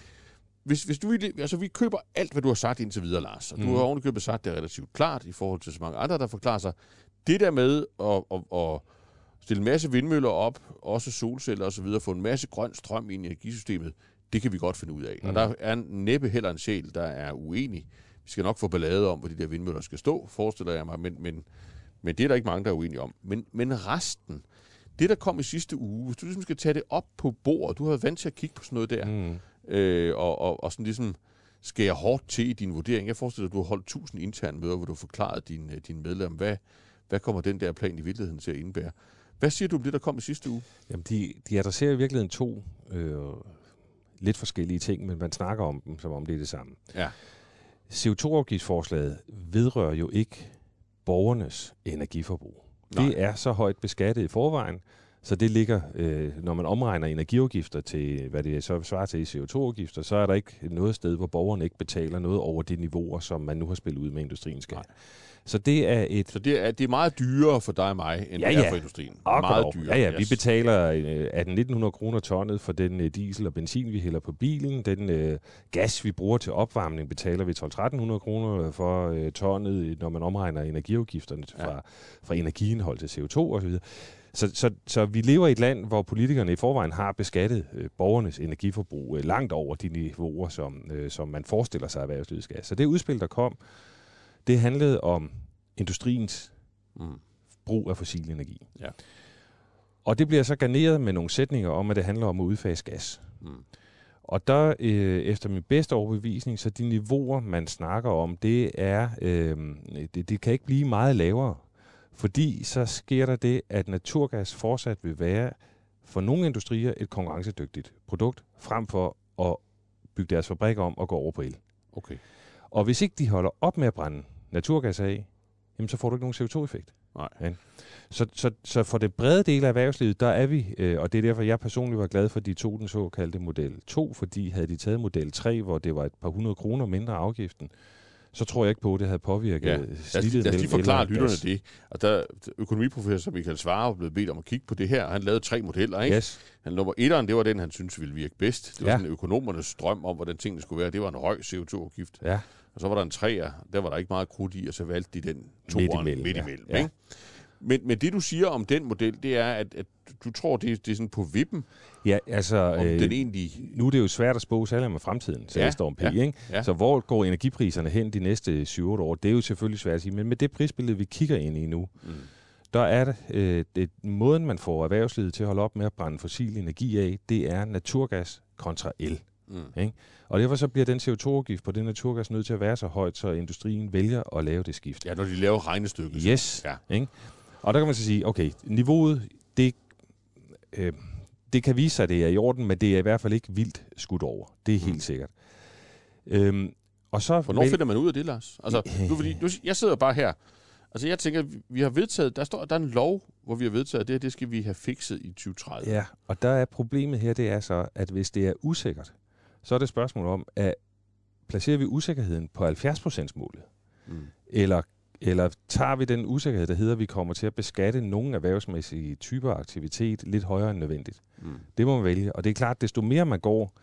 hvis, hvis du vil, altså vi køber alt, hvad du har sagt indtil videre, Lars, og mm. du har ovenikøbet sagt det relativt klart i forhold til så mange andre, der forklarer sig. Det der med at, at, at stille en masse vindmøller op, også solceller osv., få en masse grøn strøm i energisystemet, det kan vi godt finde ud af. Mm. Og der er næppe heller en sjæl, der er uenig. Vi skal nok få ballade om, hvor de der vindmøller skal stå, forestiller jeg mig, men, men, men det er der ikke mange, der er uenige om. Men, men resten, det der kom i sidste uge, hvis du ligesom skal tage det op på bordet, du har været vant til at kigge på sådan noget der, mm øh, og, og, og sådan ligesom skære hårdt til i din vurdering. Jeg forestiller at du har holdt tusind interne møder, hvor du har forklaret din, øh, din medlem, hvad, hvad kommer den der plan i virkeligheden til at indebære. Hvad siger du om det, der kom i sidste uge? Jamen, de, de adresserer i virkeligheden to øh, lidt forskellige ting, men man snakker om dem, som om det er det samme. Ja. CO2-afgiftsforslaget vedrører jo ikke borgernes energiforbrug. Nej. Det er så højt beskattet i forvejen, så det ligger, øh, når man omregner energiafgifter til, hvad det så svarer til i CO2-afgifter, så er der ikke noget sted, hvor borgerne ikke betaler noget over de niveauer, som man nu har spillet ud med industrien skal. Så det er et... Så det er, det er meget dyrere for dig og mig, end ja, det er ja. for industrien. Og meget dyrere. Ja, ja, vi betaler øh, 1800-1900 kroner tonnet for den øh, diesel og benzin, vi hælder på bilen. Den øh, gas, vi bruger til opvarmning, betaler vi 12-1300 kroner for øh, tonnet, når man omregner energiafgifterne ja. fra, fra energiindhold til CO2 osv. Så, så, så vi lever i et land, hvor politikerne i forvejen har beskattet øh, borgernes energiforbrug øh, langt over de niveauer, som, øh, som man forestiller sig, at erhvervslivet skal. Så det udspil, der kom, det handlede om industriens mm. brug af fossil energi. Ja. Og det bliver så garneret med nogle sætninger om, at det handler om at udfase gas. Mm. Og der, øh, efter min bedste overbevisning, så de niveauer, man snakker om, det er, øh, det, det kan ikke blive meget lavere. Fordi så sker der det, at naturgas fortsat vil være for nogle industrier et konkurrencedygtigt produkt, frem for at bygge deres fabrik om og gå over på el. Okay. Og hvis ikke de holder op med at brænde naturgas af, jamen så får du ikke nogen CO2-effekt. Nej. Ja. Så, så, så for det brede del af erhvervslivet, der er vi, øh, og det er derfor, jeg personligt var glad for, at de tog den såkaldte model 2, fordi havde de taget model 3, hvor det var et par hundrede kroner mindre afgiften, så tror jeg ikke på, at det havde påvirket ja. snittet. Lad os lige forklare lytterne det. Og der, økonomiprofessor Michael Svare blevet bedt om at kigge på det her. Han lavede tre modeller, ikke? Yes. Han, nummer etteren, det var den, han synes ville virke bedst. Det var ja. sådan økonomernes drøm om, hvordan tingene skulle være. Det var en høj CO2-afgift. Ja. Og så var der en træer, der var der ikke meget krudt i, og så valgte de den toeren midt imellem. Midt imellem ja. Ikke? Men, men det, du siger om den model, det er, at, at du tror, det, det er sådan på vippen? Ja, altså... Om øh, den egentlig... Nu er det jo svært at spå særligt med fremtiden, så ja, Storm P, ja, ikke? Ja. Så hvor går energipriserne hen de næste 7-8 år? Det er jo selvfølgelig svært at sige, men med det prisbillede, vi kigger ind i nu, mm. der er det, øh, det, måden, man får erhvervslivet til at holde op med at brænde fossil energi af, det er naturgas kontra el. Mm. Ikke? Og derfor så bliver den CO2-afgift på den naturgas nødt til at være så højt, så industrien vælger at lave det skift. Ja, når de laver regnestykket. Yes. Ja. Ikke? Og der kan man så sige, okay, niveauet, det, øh, det kan vise sig, at det er i orden, men det er i hvert fald ikke vildt skudt over. Det er helt mm. sikkert. Øhm, og så Hvornår finder man ud af det, Lars? Altså, nu, fordi, nu, jeg sidder bare her. Altså, jeg tænker, vi har vedtaget, der står, der er en lov, hvor vi har vedtaget, at det her, det skal vi have fikset i 2030. Ja, og der er problemet her, det er så, at hvis det er usikkert, så er det et spørgsmål om, at placerer vi usikkerheden på 70%-målet? Mm. Eller eller tager vi den usikkerhed, der hedder, at vi kommer til at beskatte nogle erhvervsmæssige typer aktivitet lidt højere end nødvendigt? Mm. Det må man vælge. Og det er klart, desto mere man går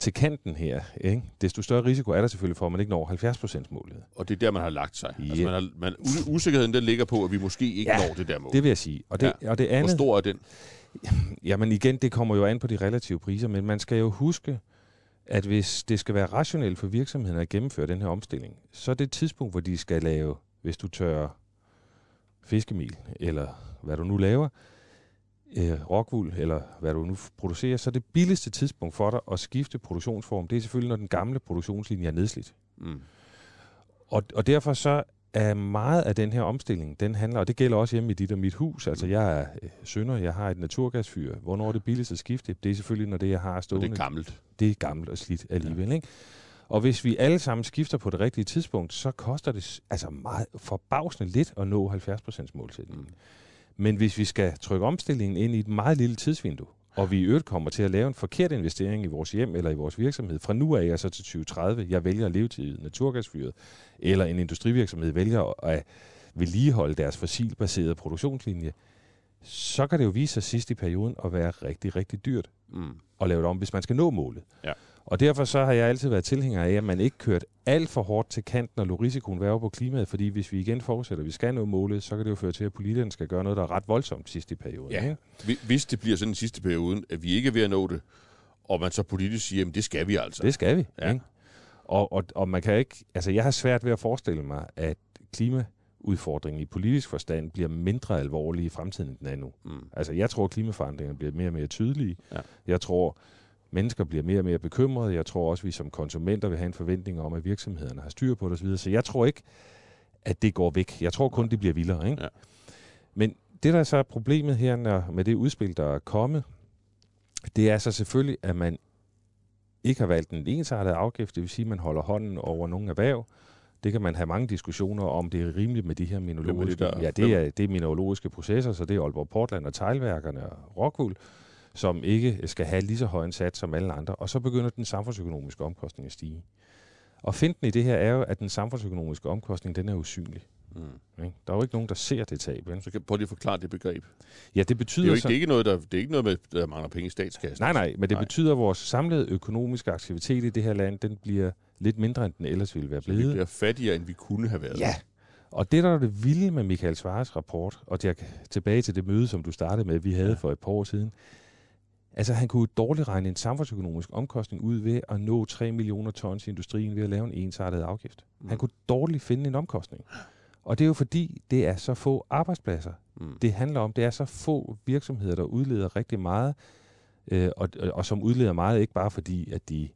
til kanten her, ikke? desto større risiko er der selvfølgelig for, at man ikke når 70%-målet. Og det er der, man har lagt sig. Yeah. Altså man har, man, usikkerheden den ligger på, at vi måske ikke ja, når det der mål. det vil jeg sige. Og det, ja. og det andet, Hvor stor er den? Jamen igen, det kommer jo an på de relative priser, men man skal jo huske, at hvis det skal være rationelt for virksomheden at gennemføre den her omstilling, så er det et tidspunkt, hvor de skal lave hvis du tør fiskemil, eller hvad du nu laver, øh, rockwool, eller hvad du nu producerer, så det billigste tidspunkt for dig at skifte produktionsform, det er selvfølgelig, når den gamle produktionslinje er nedslidt. Mm. Og, og derfor så er meget af den her omstilling, den handler, og det gælder også hjemme i dit og mit hus, altså mm. jeg er øh, sønder, jeg har et naturgasfyr. Hvornår er det billigste at skifte? Det er selvfølgelig, når det jeg har stående. Og det er gammelt. Det er gammelt og slidt alligevel, ja. ikke? Og hvis vi alle sammen skifter på det rigtige tidspunkt, så koster det altså meget forbavsende lidt at nå 70% målsætningen. Mm. Men hvis vi skal trykke omstillingen ind i et meget lille tidsvindue, og vi i øvrigt kommer til at lave en forkert investering i vores hjem eller i vores virksomhed, fra nu af jeg så til 2030, jeg vælger at leve til naturgasfyret, eller en industrivirksomhed vælger at vedligeholde deres fossilbaserede produktionslinje, så kan det jo vise sig sidst i perioden at være rigtig, rigtig dyrt mm. at lave det om, hvis man skal nå målet. Ja. Og derfor så har jeg altid været tilhænger af, at man ikke kørt alt for hårdt til kanten og lå risikoen være på klimaet, fordi hvis vi igen fortsætter, at vi skal nå målet, så kan det jo føre til, at politikerne skal gøre noget, der er ret voldsomt sidst i perioden. Ja. Ikke? Hvis det bliver sådan den sidste periode, at vi ikke er ved at nå det, og man så politisk siger, at det skal vi altså. Det skal vi, ja. ikke? Og, og, og man kan ikke, altså jeg har svært ved at forestille mig, at klima udfordringen i politisk forstand bliver mindre alvorlig i fremtiden, end den er nu. Mm. Altså, jeg tror, at klimaforandringerne bliver mere og mere tydelige. Ja. Jeg tror, mennesker bliver mere og mere bekymrede. Jeg tror også, at vi som konsumenter vil have en forventning om, at vidksomhederne har styr på det osv. Så jeg tror ikke, at det går væk. Jeg tror kun, det bliver vildere. Ikke? Ja. Men det, der er så er problemet her når, med det udspil, der er kommet, det er så selvfølgelig, at man ikke har valgt en ensartet afgift, det vil sige, at man holder hånden over nogle erhverv. Det kan man have mange diskussioner om, det er rimeligt med de her mineralogiske... Det ja, det er, det er mineralogiske processer, så det er Aalborg Portland og teglværkerne og Rockwool som ikke skal have lige så høj en sats som alle andre, og så begynder den samfundsøkonomiske omkostning at stige. Og finten i det her er jo, at den samfundsøkonomiske omkostning, den er usynlig. Mm. Ikke? Der er jo ikke nogen, der ser det tab. Ikke? Så kan prøv lige at forklare det begreb. Ja, det betyder det er jo ikke, så... det er ikke noget, der, det er ikke noget med, der mangler penge i statskassen. Nej, nej, men det nej. betyder, at vores samlede økonomiske aktivitet i det her land, den bliver lidt mindre, end den ellers ville være blevet. Så vi bliver fattigere, end vi kunne have været. Ja, og det, der er det vilde med Michael Svares rapport, og jeg tilbage til det møde, som du startede med, vi havde ja. for et par år siden, altså han kunne dårligt regne en samfundsøkonomisk omkostning ud ved at nå 3 millioner tons i industrien ved at lave en ensartet afgift. Mm. Han kunne dårligt finde en omkostning. Og det er jo fordi, det er så få arbejdspladser. Mm. Det handler om, det er så få virksomheder, der udleder rigtig meget, øh, og, og, og som udleder meget ikke bare fordi, at de,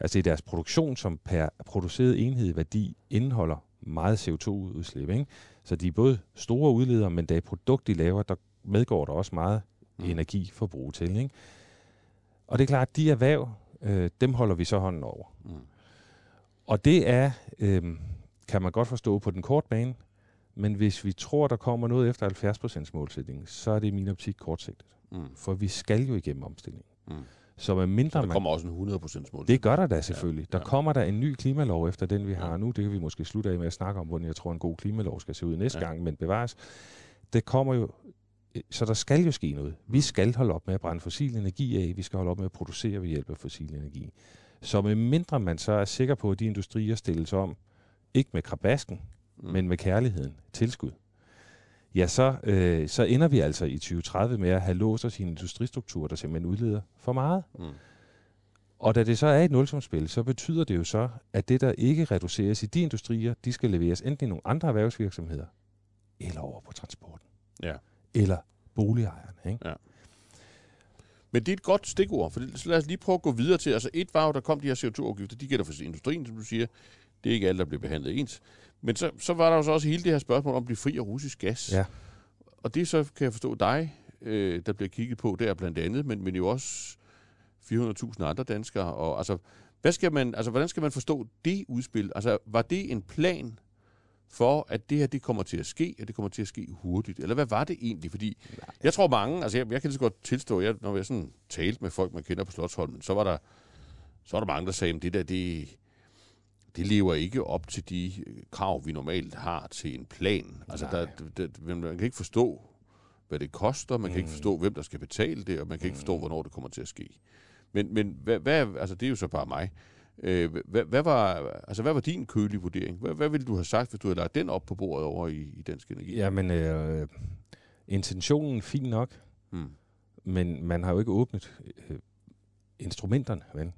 altså i deres produktion, som per produceret enhed værdi indeholder meget CO2-udslip. Ikke? Så de er både store udledere, men da produkt, de laver, der medgår der også meget mm. energiforbrug til. Ikke? Og det er klart, at de erhverv, øh, dem holder vi så hånden over. Mm. Og det er, øh, kan man godt forstå på den korte bane, men hvis vi tror, der kommer noget efter 70% målsætningen, så er det i min optik kortsigtet. Mm. For vi skal jo igennem omstillingen. Mm. Så med mindre så der kommer man, også en 100% mål. Det gør der da selvfølgelig. Ja, der ja. kommer der en ny klimalov efter den, vi har ja. nu. Det kan vi måske slutte af med at snakke om, hvordan jeg tror, en god klimalov skal se ud næste ja. gang, men bevares. Det kommer jo så der skal jo ske noget. Vi skal holde op med at brænde fossil energi af. Vi skal holde op med at producere ved hjælp af fossil energi. Så med mindre man så er sikker på, at de industrier stilles om, ikke med krabasken, mm. men med kærligheden, tilskud, ja, så, øh, så ender vi altså i 2030 med at have låst os i en industristruktur, der simpelthen udleder for meget. Mm. Og da det så er et nulsumspil, så betyder det jo så, at det, der ikke reduceres i de industrier, de skal leveres enten i nogle andre erhvervsvirksomheder, eller over på transporten. Ja. Eller boligejerne. Ikke? Ja. Men det er et godt stikord, for så lad os lige prøve at gå videre til, altså et var jo, der kom de her CO2-afgifter, de gælder for industrien, som du siger, det er ikke alt, der bliver behandlet ens. Men så, så var der jo så også hele det her spørgsmål om at blive fri af russisk gas. Ja. Og det så kan jeg forstå dig, øh, der bliver kigget på der blandt andet, men, men jo også 400.000 andre danskere. Og, altså, hvad skal man, altså, hvordan skal man forstå det udspil? Altså, var det en plan for, at det her det kommer til at ske, at det kommer til at ske hurtigt? Eller hvad var det egentlig? Fordi Nej. jeg tror mange, altså jeg, jeg kan lige så godt tilstå, jeg, når jeg sådan talte med folk, man kender på Slottsholmen, så var der, så var der mange, der sagde, at det der, det, det lever ikke op til de øh, krav, vi normalt har til en plan. Altså, der, der, man kan ikke forstå, hvad det koster, man kan ikke mm. forstå, hvem der skal betale det, og man kan ikke forstå, mm. hvornår det kommer til at ske. Men, men hvad, hvad, altså, det er jo så bare mig. Øh, hvad, hvad, var, altså, hvad var din kølige vurdering? Hvad, hvad ville du have sagt, hvis du havde lagt den op på bordet over i, i Dansk Energi? Jamen, øh, intentionen fin nok, hmm. men man har jo ikke åbnet øh, instrumenterne, vel?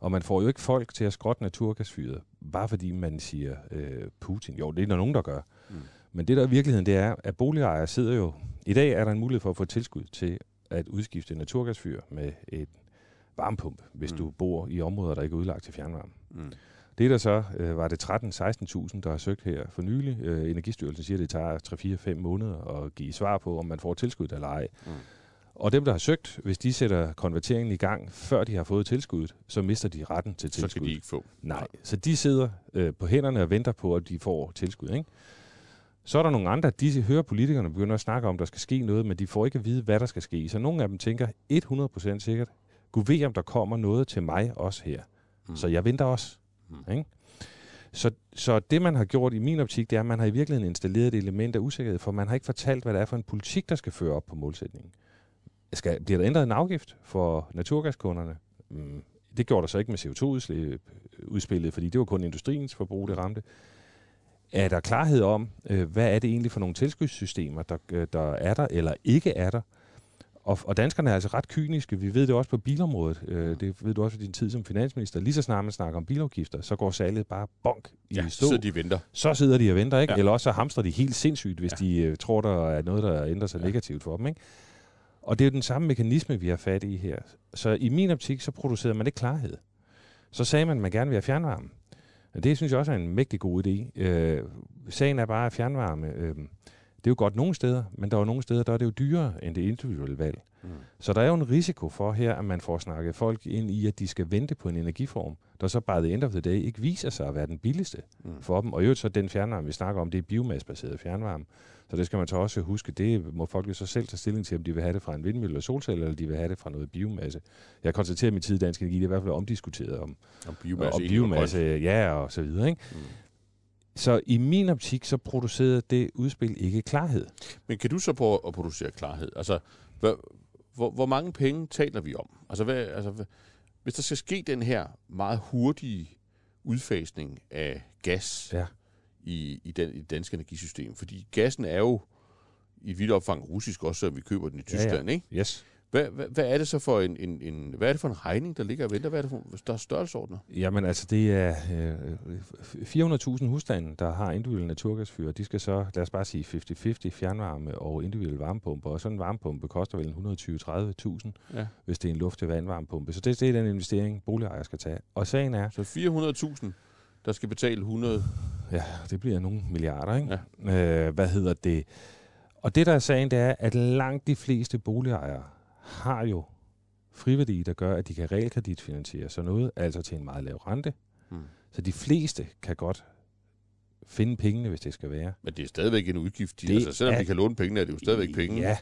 Og man får jo ikke folk til at skrotte naturgasfyret, bare fordi man siger øh, Putin. Jo, det er der nogen, der gør. Mm. Men det der i virkeligheden, det er, at boligejere sidder jo... I dag er der en mulighed for at få tilskud til at udskifte naturgasfyr med et varmepumpe, hvis mm. du bor i områder, der ikke er udlagt til fjernvarme. Mm. Det der så øh, var det 13-16.000, der har søgt her for nylig. Øh, Energistyrelsen siger, at det tager 3-4-5 måneder at give svar på, om man får tilskud eller ej. Mm. Og dem, der har søgt, hvis de sætter konverteringen i gang, før de har fået tilskuddet, så mister de retten til tilskud. Så skal de ikke få. Nej, så de sidder øh, på hænderne og venter på, at de får tilskud. Ikke? Så er der nogle andre, de hører politikerne begynder at snakke om, at der skal ske noget, men de får ikke at vide, hvad der skal ske. Så nogle af dem tænker 100% sikkert, Gud ved, om der kommer noget til mig også her. Mm. Så jeg venter også. Mm. Ikke? Så, så det, man har gjort i min optik, det er, at man har i virkeligheden installeret et element af usikkerhed, for man har ikke fortalt, hvad det er for en politik, der skal føre op på målsætningen. Skal, bliver der ændret en afgift for naturgaskunderne? Mm, det gjorde der så ikke med CO2-udspillet, fordi det var kun industriens forbrug, det ramte. Er der klarhed om, øh, hvad er det egentlig for nogle tilskudssystemer, der, øh, der er der eller ikke er der? Og, og danskerne er altså ret kyniske. Vi ved det også på bilområdet. Øh, det ved du også i din tid som finansminister. Lige så snart man snakker om bilafgifter, så går salget bare bonk i ja, stå. så de venter. Så sidder de og venter, ikke? Ja. Eller også så hamstrer de helt sindssygt, hvis ja. de øh, tror, der er noget, der ændrer sig ja. negativt for dem, ikke? Og det er jo den samme mekanisme, vi har fat i her. Så i min optik, så producerede man ikke klarhed. Så sagde man, at man gerne vil have fjernvarme. Og det synes jeg også er en mægtig god idé. Øh, sagen er bare, at fjernvarme, øh, Det er jo godt nogle steder, men der er jo nogle steder, der er det jo dyrere end det individuelle valg. Mm. Så der er jo en risiko for her, at man får snakket folk ind i, at de skal vente på en energiform, der så bare the end of the day ikke viser sig at være den billigste mm. for dem. Og i øvrigt så den fjernvarme, vi snakker om, det er biomassebaseret fjernvarme. Så det skal man så også huske. Det må folk jo så selv tage stilling til, om de vil have det fra en vindmølle eller solcelle, eller de vil have det fra noget biomasse. Jeg konstaterer, at min tid i Dansk Energi det er i hvert fald omdiskuteret om, om biomasse, og biomasse ja, og så videre. Ikke? Mm. Så i min optik, så producerede det udspil ikke klarhed. Men kan du så prøve at producere klarhed? Altså, hvor, hvor, hvor mange penge taler vi om? Altså, hvad, altså hvad, hvis der skal ske den her meget hurtige udfasning af gas ja. i, i, den, i det danske energisystem, fordi gassen er jo i vidt omfang russisk også, så vi køber den i Tyskland, ja, ja. ikke? Yes. Hvad, hvad, hvad er det så for en, en, en, hvad er det for en regning, der ligger og venter? Hvad er det for der er størrelsesordner? Jamen altså, det er øh, 400.000 husstande, der har individuelle naturgasfyr. De skal så, lad os bare sige 50-50 fjernvarme og individuelle varmepumper. Og sådan en varmepumpe koster vel 120-30.000, ja. hvis det er en luft til vandvarmepumpe. Så det, det er den investering, boligejere skal tage. Og sagen er... Så 400.000, der skal betale 100... Ja, det bliver nogle milliarder, ikke? Ja. Øh, hvad hedder det? Og det, der er sagen, det er, at langt de fleste boligejere har jo friværdi, der gør, at de kan realkreditfinansiere sådan noget, altså til en meget lav rente. Hmm. Så de fleste kan godt finde pengene, hvis det skal være. Men det er stadigvæk en udgift. De, altså, selvom er, de kan låne pengene, er det jo stadigvæk penge. Ja,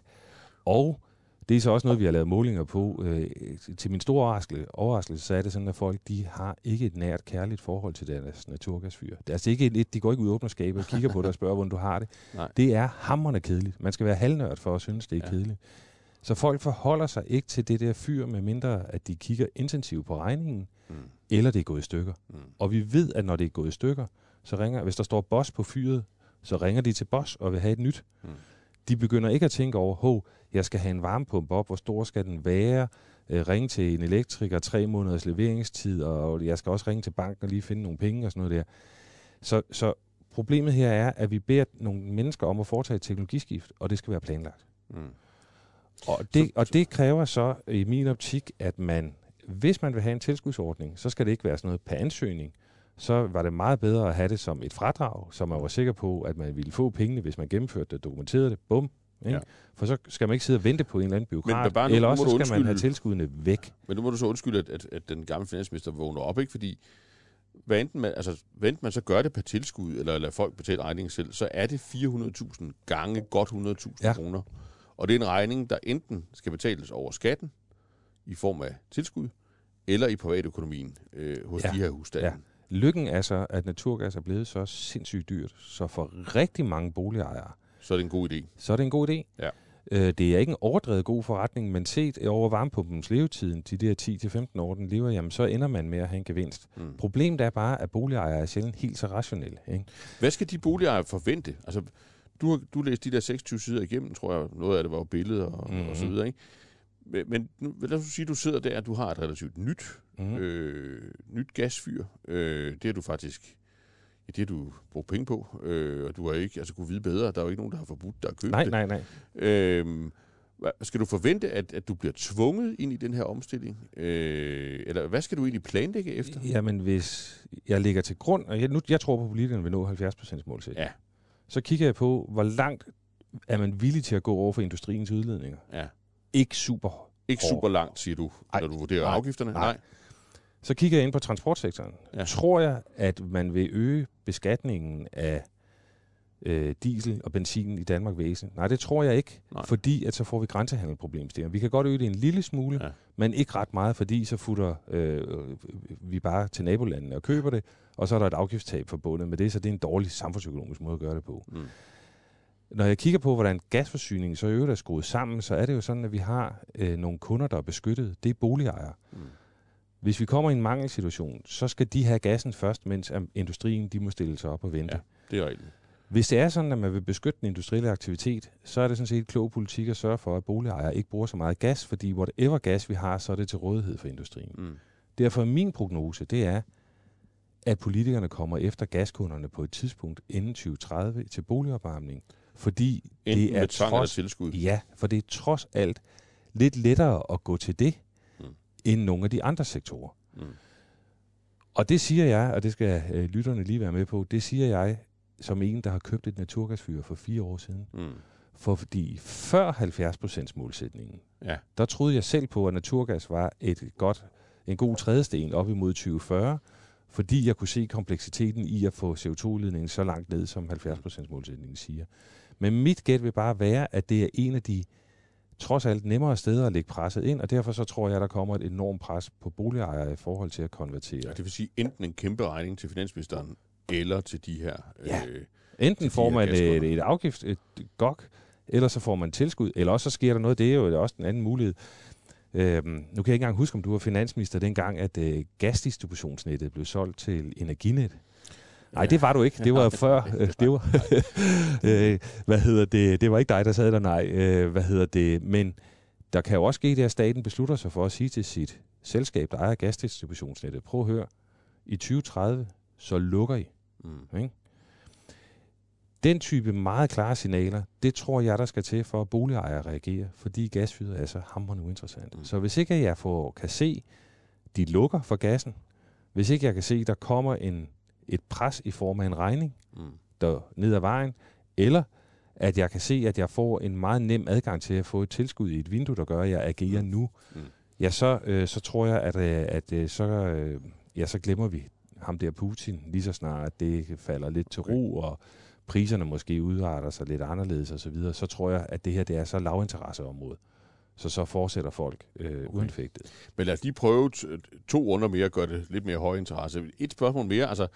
og det er så også noget, vi har lavet målinger på. Øh, til min store overraskelse, overraskelse, så er det sådan, at folk de har ikke et nært, kærligt forhold til deres naturgasfyr. Det er altså ikke et, de går ikke ud og åbner skabet og kigger på det og spørger, hvordan du har det. Nej. Det er hammerne kedeligt. Man skal være halvnørd for at synes, det er ja. kedeligt. Så folk forholder sig ikke til det der fyr, med mindre at de kigger intensivt på regningen, mm. eller det er gået i stykker. Mm. Og vi ved, at når det er gået i stykker, så ringer, hvis der står boss på fyret, så ringer de til boss og vil have et nyt. Mm. De begynder ikke at tænke over, hov, jeg skal have en varmepumpe op, hvor stor skal den være, øh, ringe til en elektriker, tre måneders leveringstid, og jeg skal også ringe til banken og lige finde nogle penge og sådan noget der. Så, så problemet her er, at vi beder nogle mennesker om at foretage et teknologiskift, og det skal være planlagt. Mm. Og det, og det kræver så i min optik, at man, hvis man vil have en tilskudsordning, så skal det ikke være sådan noget per ansøgning. Så var det meget bedre at have det som et fradrag, så man var sikker på, at man ville få pengene, hvis man gennemførte det dokumenterede det. Bum, ikke? Ja. For så skal man ikke sidde og vente på en eller anden byråkrat, Men bare nu, eller også så skal undskylde, man have tilskuddene væk. Men nu må du så undskylde, at, at, at den gamle finansminister vågner op, ikke? fordi hvad enten man, altså, hvad enten man så gør det per tilskud, eller lader folk betale regningen selv, så er det 400.000 gange godt 100.000 ja. kroner. Og det er en regning, der enten skal betales over skatten i form af tilskud, eller i privatøkonomien øh, hos ja. de her husstande. Ja. Lykken er så, at naturgas er blevet så sindssygt dyrt, så for rigtig mange boligejere... Så er det en god idé. Så er det en god idé. Ja. Øh, det er ikke en overdrevet god forretning, men set over varmepumpens levetiden, de der 10-15 år, den lever, jamen så ender man med at have en gevinst. Mm. Problemet er bare, at boligejere er sjældent helt så rationelle. Ikke? Hvad skal de boligejere forvente? Altså, du har du læst de der 26 sider igennem, tror jeg. Noget af det var jo billeder og, mm-hmm. og så mhm. videre, ikke? Men nu, lad os sige, at du sidder der, at du har et relativt nyt, mm-hmm. øh, nyt gasfyr. Øh, det har du faktisk ja, det har du brugt penge på, øh, og du har ikke altså, kunne vide bedre. Der er jo ikke nogen, der har forbudt dig at købe nej, det. Nej, nej, nej. Øh, skal du forvente, at, at du bliver tvunget ind i den her omstilling? Øh, eller hvad skal du egentlig planlægge efter? Jamen, hvis jeg ligger til grund, og jeg, nu, jeg tror på, at politikerne vil nå 70% målsætning. Ja så kigger jeg på, hvor langt er man villig til at gå over for industriens udledninger. Ja. Ikke super Ikke super langt, siger du, Ej, når du vurderer nej, afgifterne? Nej. nej. Så kigger jeg ind på transportsektoren. Ja. Tror jeg, at man vil øge beskatningen af øh, diesel og benzin i Danmark væsen? Nej, det tror jeg ikke, Nej. fordi at så får vi grænsehandelproblemstillinger. Vi kan godt øge det en lille smule, ja. men ikke ret meget, fordi så futter øh, vi bare til nabolandene og køber det, og så er der et afgiftstab forbundet med det, så det er en dårlig samfundsøkonomisk måde at gøre det på. Mm. Når jeg kigger på, hvordan gasforsyningen så øvrigt er skruet sammen, så er det jo sådan, at vi har øh, nogle kunder, der er beskyttet. Det er boligejere. Mm. Hvis vi kommer i en mangelsituation, så skal de have gassen først, mens industrien de må stille sig op og vente. Ja, det er rigtigt. Hvis det er sådan, at man vil beskytte den industrielle aktivitet, så er det sådan set klog politik at sørge for, at boligejere ikke bruger så meget gas, fordi whatever gas vi har, så er det til rådighed for industrien. Mm. Derfor er min prognose, det er, at politikerne kommer efter gaskunderne på et tidspunkt inden 2030 til boligopvarmning, fordi Enten det er trods, tilskud. Ja, for det er trods alt lidt lettere at gå til det, mm. end nogle af de andre sektorer. Mm. Og det siger jeg, og det skal øh, lytterne lige være med på, det siger jeg som en, der har købt et naturgasfyr for fire år siden. Mm. For fordi før 70% målsætningen, ja. der troede jeg selv på, at naturgas var et godt, en god trædesten op imod 2040, fordi jeg kunne se kompleksiteten i at få CO2-udledningen så langt ned, som 70% målsætningen siger. Men mit gæt vil bare være, at det er en af de trods alt nemmere steder at lægge presset ind, og derfor så tror jeg, at der kommer et enormt pres på boligejere i forhold til at konvertere. Ja, det vil sige enten en kæmpe regning til finansministeren, eller til de her... Ja. Øh, enten får man et, et afgift, et gok, eller så får man tilskud, eller også så sker der noget, det er jo også en anden mulighed. Øhm, nu kan jeg ikke engang huske, om du var finansminister dengang, at øh, gasdistributionsnettet blev solgt til Energinet. Nej, det var du ikke. Det var før. Øh, det var, øh, hvad hedder det? Det var ikke dig, der sad der, nej. Øh, hvad hedder det? Men der kan jo også ske det, at staten beslutter sig for at sige til sit selskab, der ejer gasdistributionsnettet, prøv at høre, i 2030, så lukker I. Mm. Ikke? Den type meget klare signaler, det tror jeg, der skal til for at boligejere reagerer, fordi gasfyret er så hammerende uinteressant. Mm. Så hvis ikke jeg får, kan se, de lukker for gassen, hvis ikke jeg kan se, der kommer en, et pres i form af en regning mm. der ned ad vejen, eller at jeg kan se, at jeg får en meget nem adgang til at få et tilskud i et vindue, der gør, at jeg agerer mm. nu, mm. ja, så, øh, så tror jeg, at, øh, at, øh, så, øh, ja, så glemmer vi ham der Putin, lige så snart at det falder lidt til ro, og priserne måske udarter sig lidt anderledes osv., så, videre, så tror jeg, at det her det er så lavinteresseområde. Så så fortsætter folk øh, okay. uanfægtet. Men lad os lige prøve to runder mere at gøre det lidt mere høj interesse. Et spørgsmål mere, altså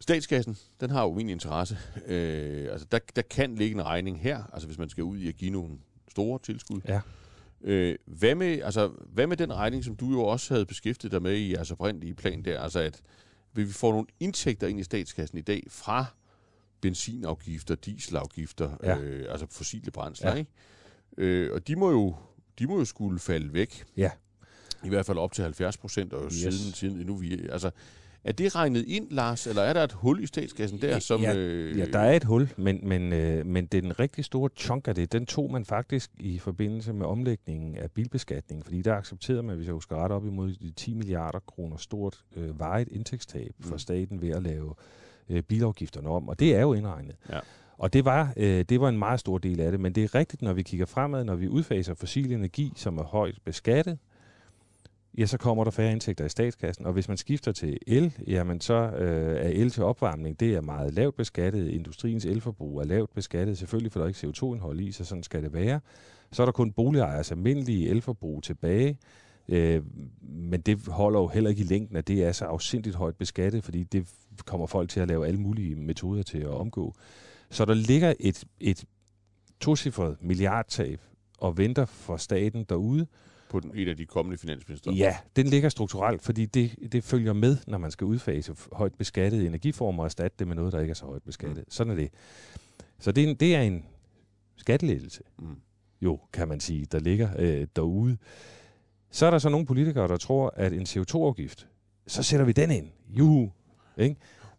statskassen, den har jo min interesse. Øh, altså der, der kan ligge en regning her, altså hvis man skal ud i at give nogle store tilskud. Ja. Øh, hvad, med, altså, hvad med den regning, som du jo også havde beskæftiget dig med i jeres oprindelige plan der, altså at vi får nogle indtægter ind i statskassen i dag fra benzinafgifter, dieselafgifter, ja. øh, altså fossile brændsler, ja. ikke? Øh, og de må jo de må jo skulle falde væk. Ja. I hvert fald op til 70 procent, og yes. siden, siden nu vi, altså, er det regnet ind, Lars, eller er der et hul i statskassen der? Som, ja, øh, ja, der er et hul, men, men, øh, men den rigtig store chunk af det, den tog man faktisk i forbindelse med omlægningen af bilbeskatningen, fordi der accepterede man, hvis jeg husker ret op imod de 10 milliarder kroner stort øh, vejet indtægtstab for mm. staten ved at lave øh, bilafgifterne om, og det er jo indregnet. Ja. Og det var, øh, det var en meget stor del af det, men det er rigtigt, når vi kigger fremad, når vi udfaser fossil energi, som er højt beskattet, ja, så kommer der færre indtægter i statskassen. Og hvis man skifter til el, jamen så øh, er el til opvarmning, det er meget lavt beskattet. Industriens elforbrug er lavt beskattet, selvfølgelig for der er ikke CO2-indhold i, så sådan skal det være. Så er der kun boligejers almindelige elforbrug tilbage. Øh, men det holder jo heller ikke i længden, at det er så afsindigt højt beskattet, fordi det kommer folk til at lave alle mulige metoder til at omgå. Så der ligger et, et tocifret milliardtab og venter for staten derude, på den, en af de kommende finansminister? Ja, den ligger strukturelt, fordi det, det følger med, når man skal udfase højt beskattede energiformer og erstatte det med noget, der ikke er så højt beskattet. Mm. Sådan er det. Så det er en, det er en skattelettelse, mm. jo, kan man sige, der ligger øh, derude. Så er der så nogle politikere, der tror, at en CO2-afgift, så sætter vi den ind. Juhu. Ikke?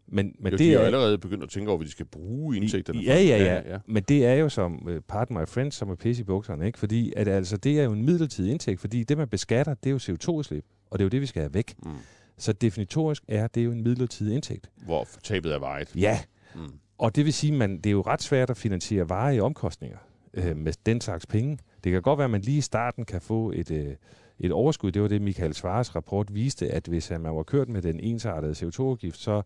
Men, men jo, det de er jo allerede begyndt at tænke over, hvad de skal bruge indtægterne ja, ja, ja, ja. Men det er jo som, uh, pardon my friends, som er pisse i bukserne, ikke? Fordi at, altså, det er jo en midlertidig indtægt, fordi det, man beskatter, det er jo CO2-udslip, og det er jo det, vi skal have væk. Mm. Så definitorisk er det jo en midlertidig indtægt. Hvor tabet er vejet. Ja, mm. og det vil sige, at det er jo ret svært at finansiere varige omkostninger øh, med den slags penge. Det kan godt være, at man lige i starten kan få et... Øh, et overskud. Det var det, Michael Svares rapport viste, at hvis man var kørt med den ensartede CO2-afgift, så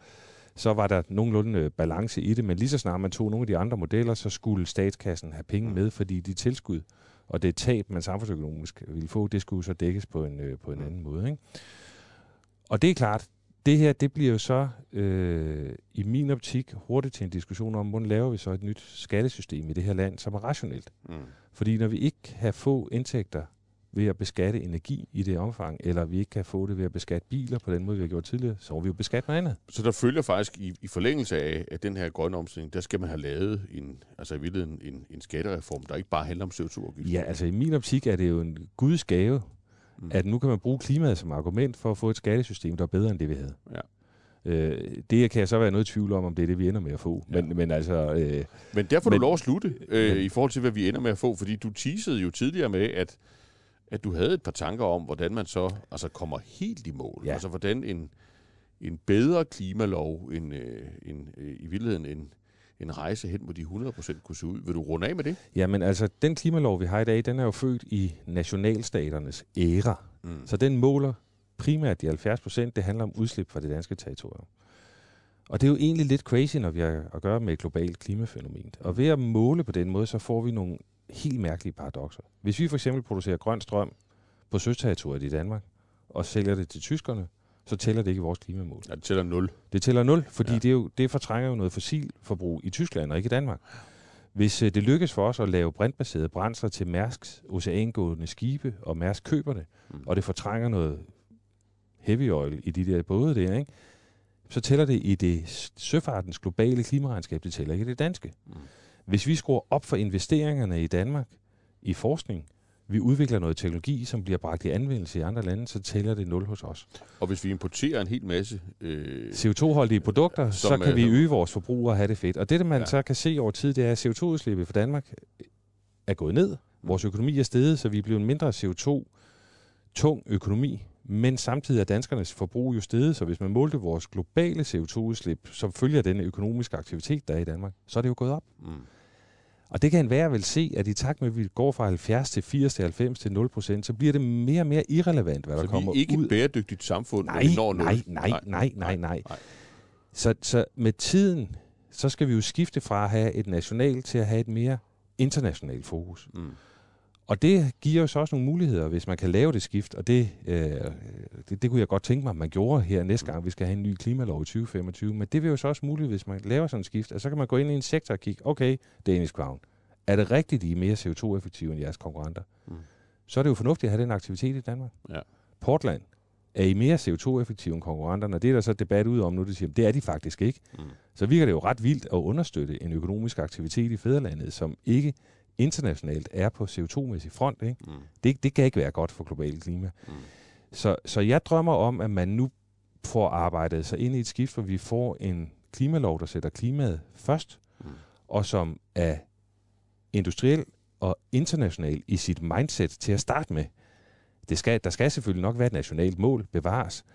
så var der nogenlunde øh, balance i det, men lige så snart man tog nogle af de andre modeller, så skulle statskassen have penge mm. med, fordi de tilskud og det tab, man samfundsøkonomisk ville få, det skulle så dækkes på en, øh, på en mm. anden måde. Ikke? Og det er klart, det her, det bliver jo så øh, i min optik hurtigt til en diskussion om, hvordan laver vi så et nyt skattesystem i det her land, som er rationelt. Mm. Fordi når vi ikke kan få indtægter ved at beskatte energi i det omfang, eller vi ikke kan få det ved at beskatte biler på den måde, vi har gjort tidligere, så må vi jo beskatte noget andet. Så der følger faktisk i, i forlængelse af, af den her grønne omstilling, der skal man have lavet en, altså i virkeligheden en, en skattereform, der ikke bare handler om CO2-afgift. Ja, altså i min optik er det jo en guds gave, mm. at nu kan man bruge klimaet som argument for at få et skattesystem, der er bedre end det, vi havde. Ja. Øh, det kan jeg så være noget i tvivl om, om det er det, vi ender med at få. Men, ja. men altså... Øh, men der får men, du lov at slutte øh, men, i forhold til, hvad vi ender med at få, fordi du teasede jo tidligere med, at at du havde et par tanker om, hvordan man så altså kommer helt i mål. Ja. Altså hvordan en, en bedre klimalov end, øh, end øh, i virkeligheden en, en rejse hen mod de 100% kunne se ud. Vil du runde af med det? Jamen altså, den klimalov, vi har i dag, den er jo født i nationalstaternes æra. Mm. Så den måler primært de 70 procent. Det handler om udslip fra det danske territorium. Og det er jo egentlig lidt crazy, når vi har at gøre med et globalt klimafænomen. Og ved at måle på den måde, så får vi nogle helt mærkelige paradoxer. Hvis vi for eksempel producerer grøn strøm på søsterritoriet i Danmark, og sælger det til tyskerne, så tæller det ikke i vores klimamål. Ja, det tæller 0. Det tæller 0, fordi ja. det, er jo, det fortrænger jo noget fossilforbrug i Tyskland og ikke i Danmark. Hvis øh, det lykkes for os at lave brintbaserede brændsler til Mærsks oceangående skibe, og Mærsk køber det, mm. og det fortrænger noget heavy oil i de der både der, ikke? så tæller det i det søfartens globale klimaregnskab, det tæller ikke i det danske. Mm. Hvis vi skruer op for investeringerne i Danmark i forskning, vi udvikler noget teknologi, som bliver bragt i anvendelse i andre lande, så tæller det 0 hos os. Og hvis vi importerer en hel masse... Øh, CO2-holdige produkter, så kan vi øge vores forbrug og have det fedt. Og det, man ja. så kan se over tid, det er, at CO2-udslippet for Danmark er gået ned. Vores økonomi er steget, så vi er blevet en mindre CO2-tung økonomi. Men samtidig er danskernes forbrug jo steget, så hvis man målte vores globale CO2-udslip, som følger den økonomiske aktivitet, der er i Danmark, så er det jo gået op. Mm. Og det kan en være vel se, at i takt med, at vi går fra 70 til 80 til 90 til 0 procent, så bliver det mere og mere irrelevant, hvad så der kommer ud. Så vi er ikke et bæredygtigt samfund, nej, når vi når 0? Nej, nej, nej, nej, nej, nej. nej. Så, så med tiden, så skal vi jo skifte fra at have et nationalt til at have et mere internationalt fokus. Mm. Og det giver jo så også nogle muligheder, hvis man kan lave det skift, og det, øh, det, det kunne jeg godt tænke mig, at man gjorde her næste gang, vi skal have en ny klimalov i 2025. Men det vil jo så også muligt, hvis man laver sådan et skift, at så kan man gå ind i en sektor og kigge, okay, Danish Crown, er det rigtigt, I er mere CO2-effektive end jeres konkurrenter? Mm. Så er det jo fornuftigt at have den aktivitet i Danmark. Ja. Portland, er I mere CO2-effektive end konkurrenterne? Det er der så debat ud om nu, de siger, det er de faktisk ikke. Mm. Så virker det jo ret vildt at understøtte en økonomisk aktivitet i fædrelandet, som ikke internationalt er på CO2-mæssig front. Ikke? Mm. Det, det kan ikke være godt for globalt klima. Mm. Så, så jeg drømmer om, at man nu får arbejdet sig ind i et skift, hvor vi får en klimalov, der sætter klimaet først, mm. og som er industriel og international i sit mindset til at starte med. Det skal, der skal selvfølgelig nok være et nationalt mål, bevares,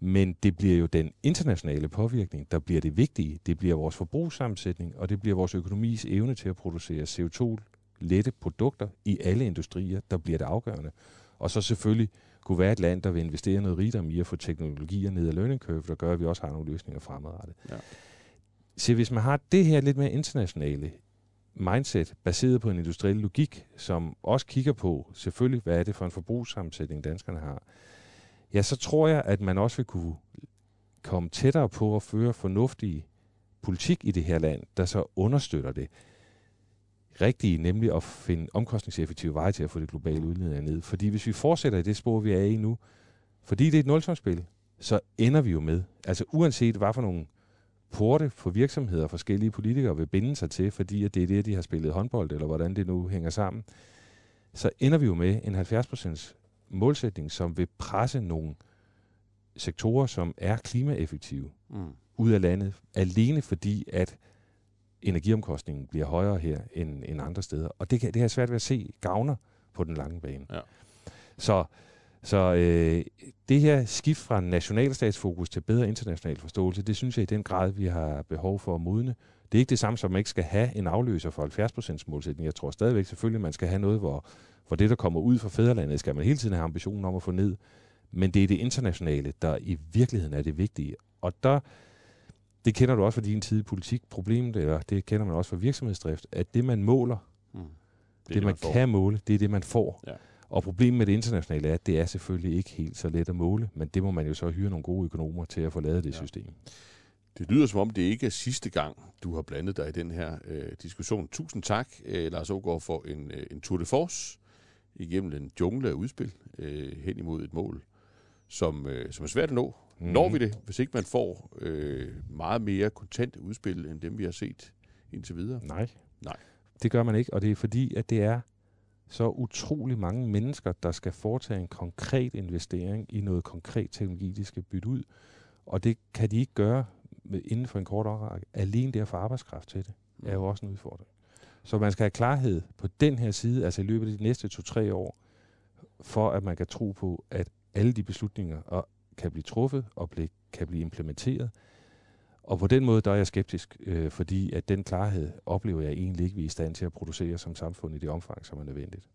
men det bliver jo den internationale påvirkning, der bliver det vigtige. Det bliver vores forbrugssammensætning, og det bliver vores økonomis evne til at producere CO2 lette produkter i alle industrier, der bliver det afgørende. Og så selvfølgelig kunne være et land, der vil investere noget rigdom i at få teknologier ned ad learning curve, der gør, at vi også har nogle løsninger fremadrettet. Ja. Så hvis man har det her lidt mere internationale mindset, baseret på en industriel logik, som også kigger på selvfølgelig, hvad er det for en forbrugssammensætning, danskerne har, ja, så tror jeg, at man også vil kunne komme tættere på at føre fornuftig politik i det her land, der så understøtter det rigtige, nemlig at finde omkostningseffektive veje til at få det globale udledning ned. Fordi hvis vi fortsætter i det spor, vi er i nu, fordi det er et nulsomspil, så ender vi jo med, altså uanset hvad for nogle porte for virksomheder og forskellige politikere vil binde sig til, fordi at det er det, de har spillet håndbold, eller hvordan det nu hænger sammen, så ender vi jo med en 70% målsætning, som vil presse nogle sektorer, som er klimaeffektive, mm. ud af landet, alene fordi, at energiomkostningen bliver højere her end, end andre steder. Og det, kan, det har svært ved at se gavner på den lange bane. Ja. Så, så øh, det her skift fra nationalstatsfokus til bedre international forståelse, det synes jeg i den grad, vi har behov for at modne. Det er ikke det samme, som man ikke skal have en afløser for 70% målsætning. Jeg tror stadigvæk selvfølgelig, man skal have noget, hvor, hvor det, der kommer ud fra fædrelandet, skal man hele tiden have ambitionen om at få ned. Men det er det internationale, der i virkeligheden er det vigtige. Og der det kender du også fra din tid i politik. Problemet, eller det kender man også fra virksomhedsdrift, at det, man måler, mm. det, det, det, man, man kan måle, det er det, man får. Ja. Og problemet med det internationale er, at det er selvfølgelig ikke helt så let at måle, men det må man jo så hyre nogle gode økonomer til at få lavet det ja. system. Det lyder som om, det ikke er sidste gang, du har blandet dig i den her øh, diskussion. Tusind tak, øh, Lars Ågaard, for en, øh, en tour de force igennem en jungle af udspil øh, hen imod et mål, som, øh, som er svært at nå, Mm. Når vi det, hvis ikke man får øh, meget mere kontant udspil, end dem vi har set indtil videre? Nej. Nej. Det gør man ikke, og det er fordi, at det er så utrolig mange mennesker, der skal foretage en konkret investering i noget konkret teknologi, de skal bytte ud. Og det kan de ikke gøre med, inden for en kort årrække. Alene det at få arbejdskraft til det, er jo også en udfordring. Så man skal have klarhed på den her side, altså i løbet af de næste to-tre år, for at man kan tro på, at alle de beslutninger og kan blive truffet og blive kan blive implementeret. Og på den måde, der er jeg skeptisk, øh, fordi at den klarhed oplever jeg egentlig ikke, vi er i stand til at producere som samfund i det omfang, som er nødvendigt.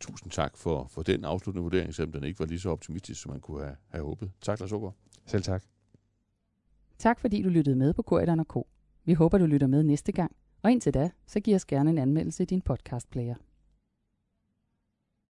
Tusind tak for, for den afsluttende vurdering, selvom den ikke var lige så optimistisk, som man kunne have, have håbet. Tak, Lars Ågaard. Selv tak. Tak fordi du lyttede med på Korridoren K. Vi håber, du lytter med næste gang. Og indtil da, så giv os gerne en anmeldelse i din podcastplayer.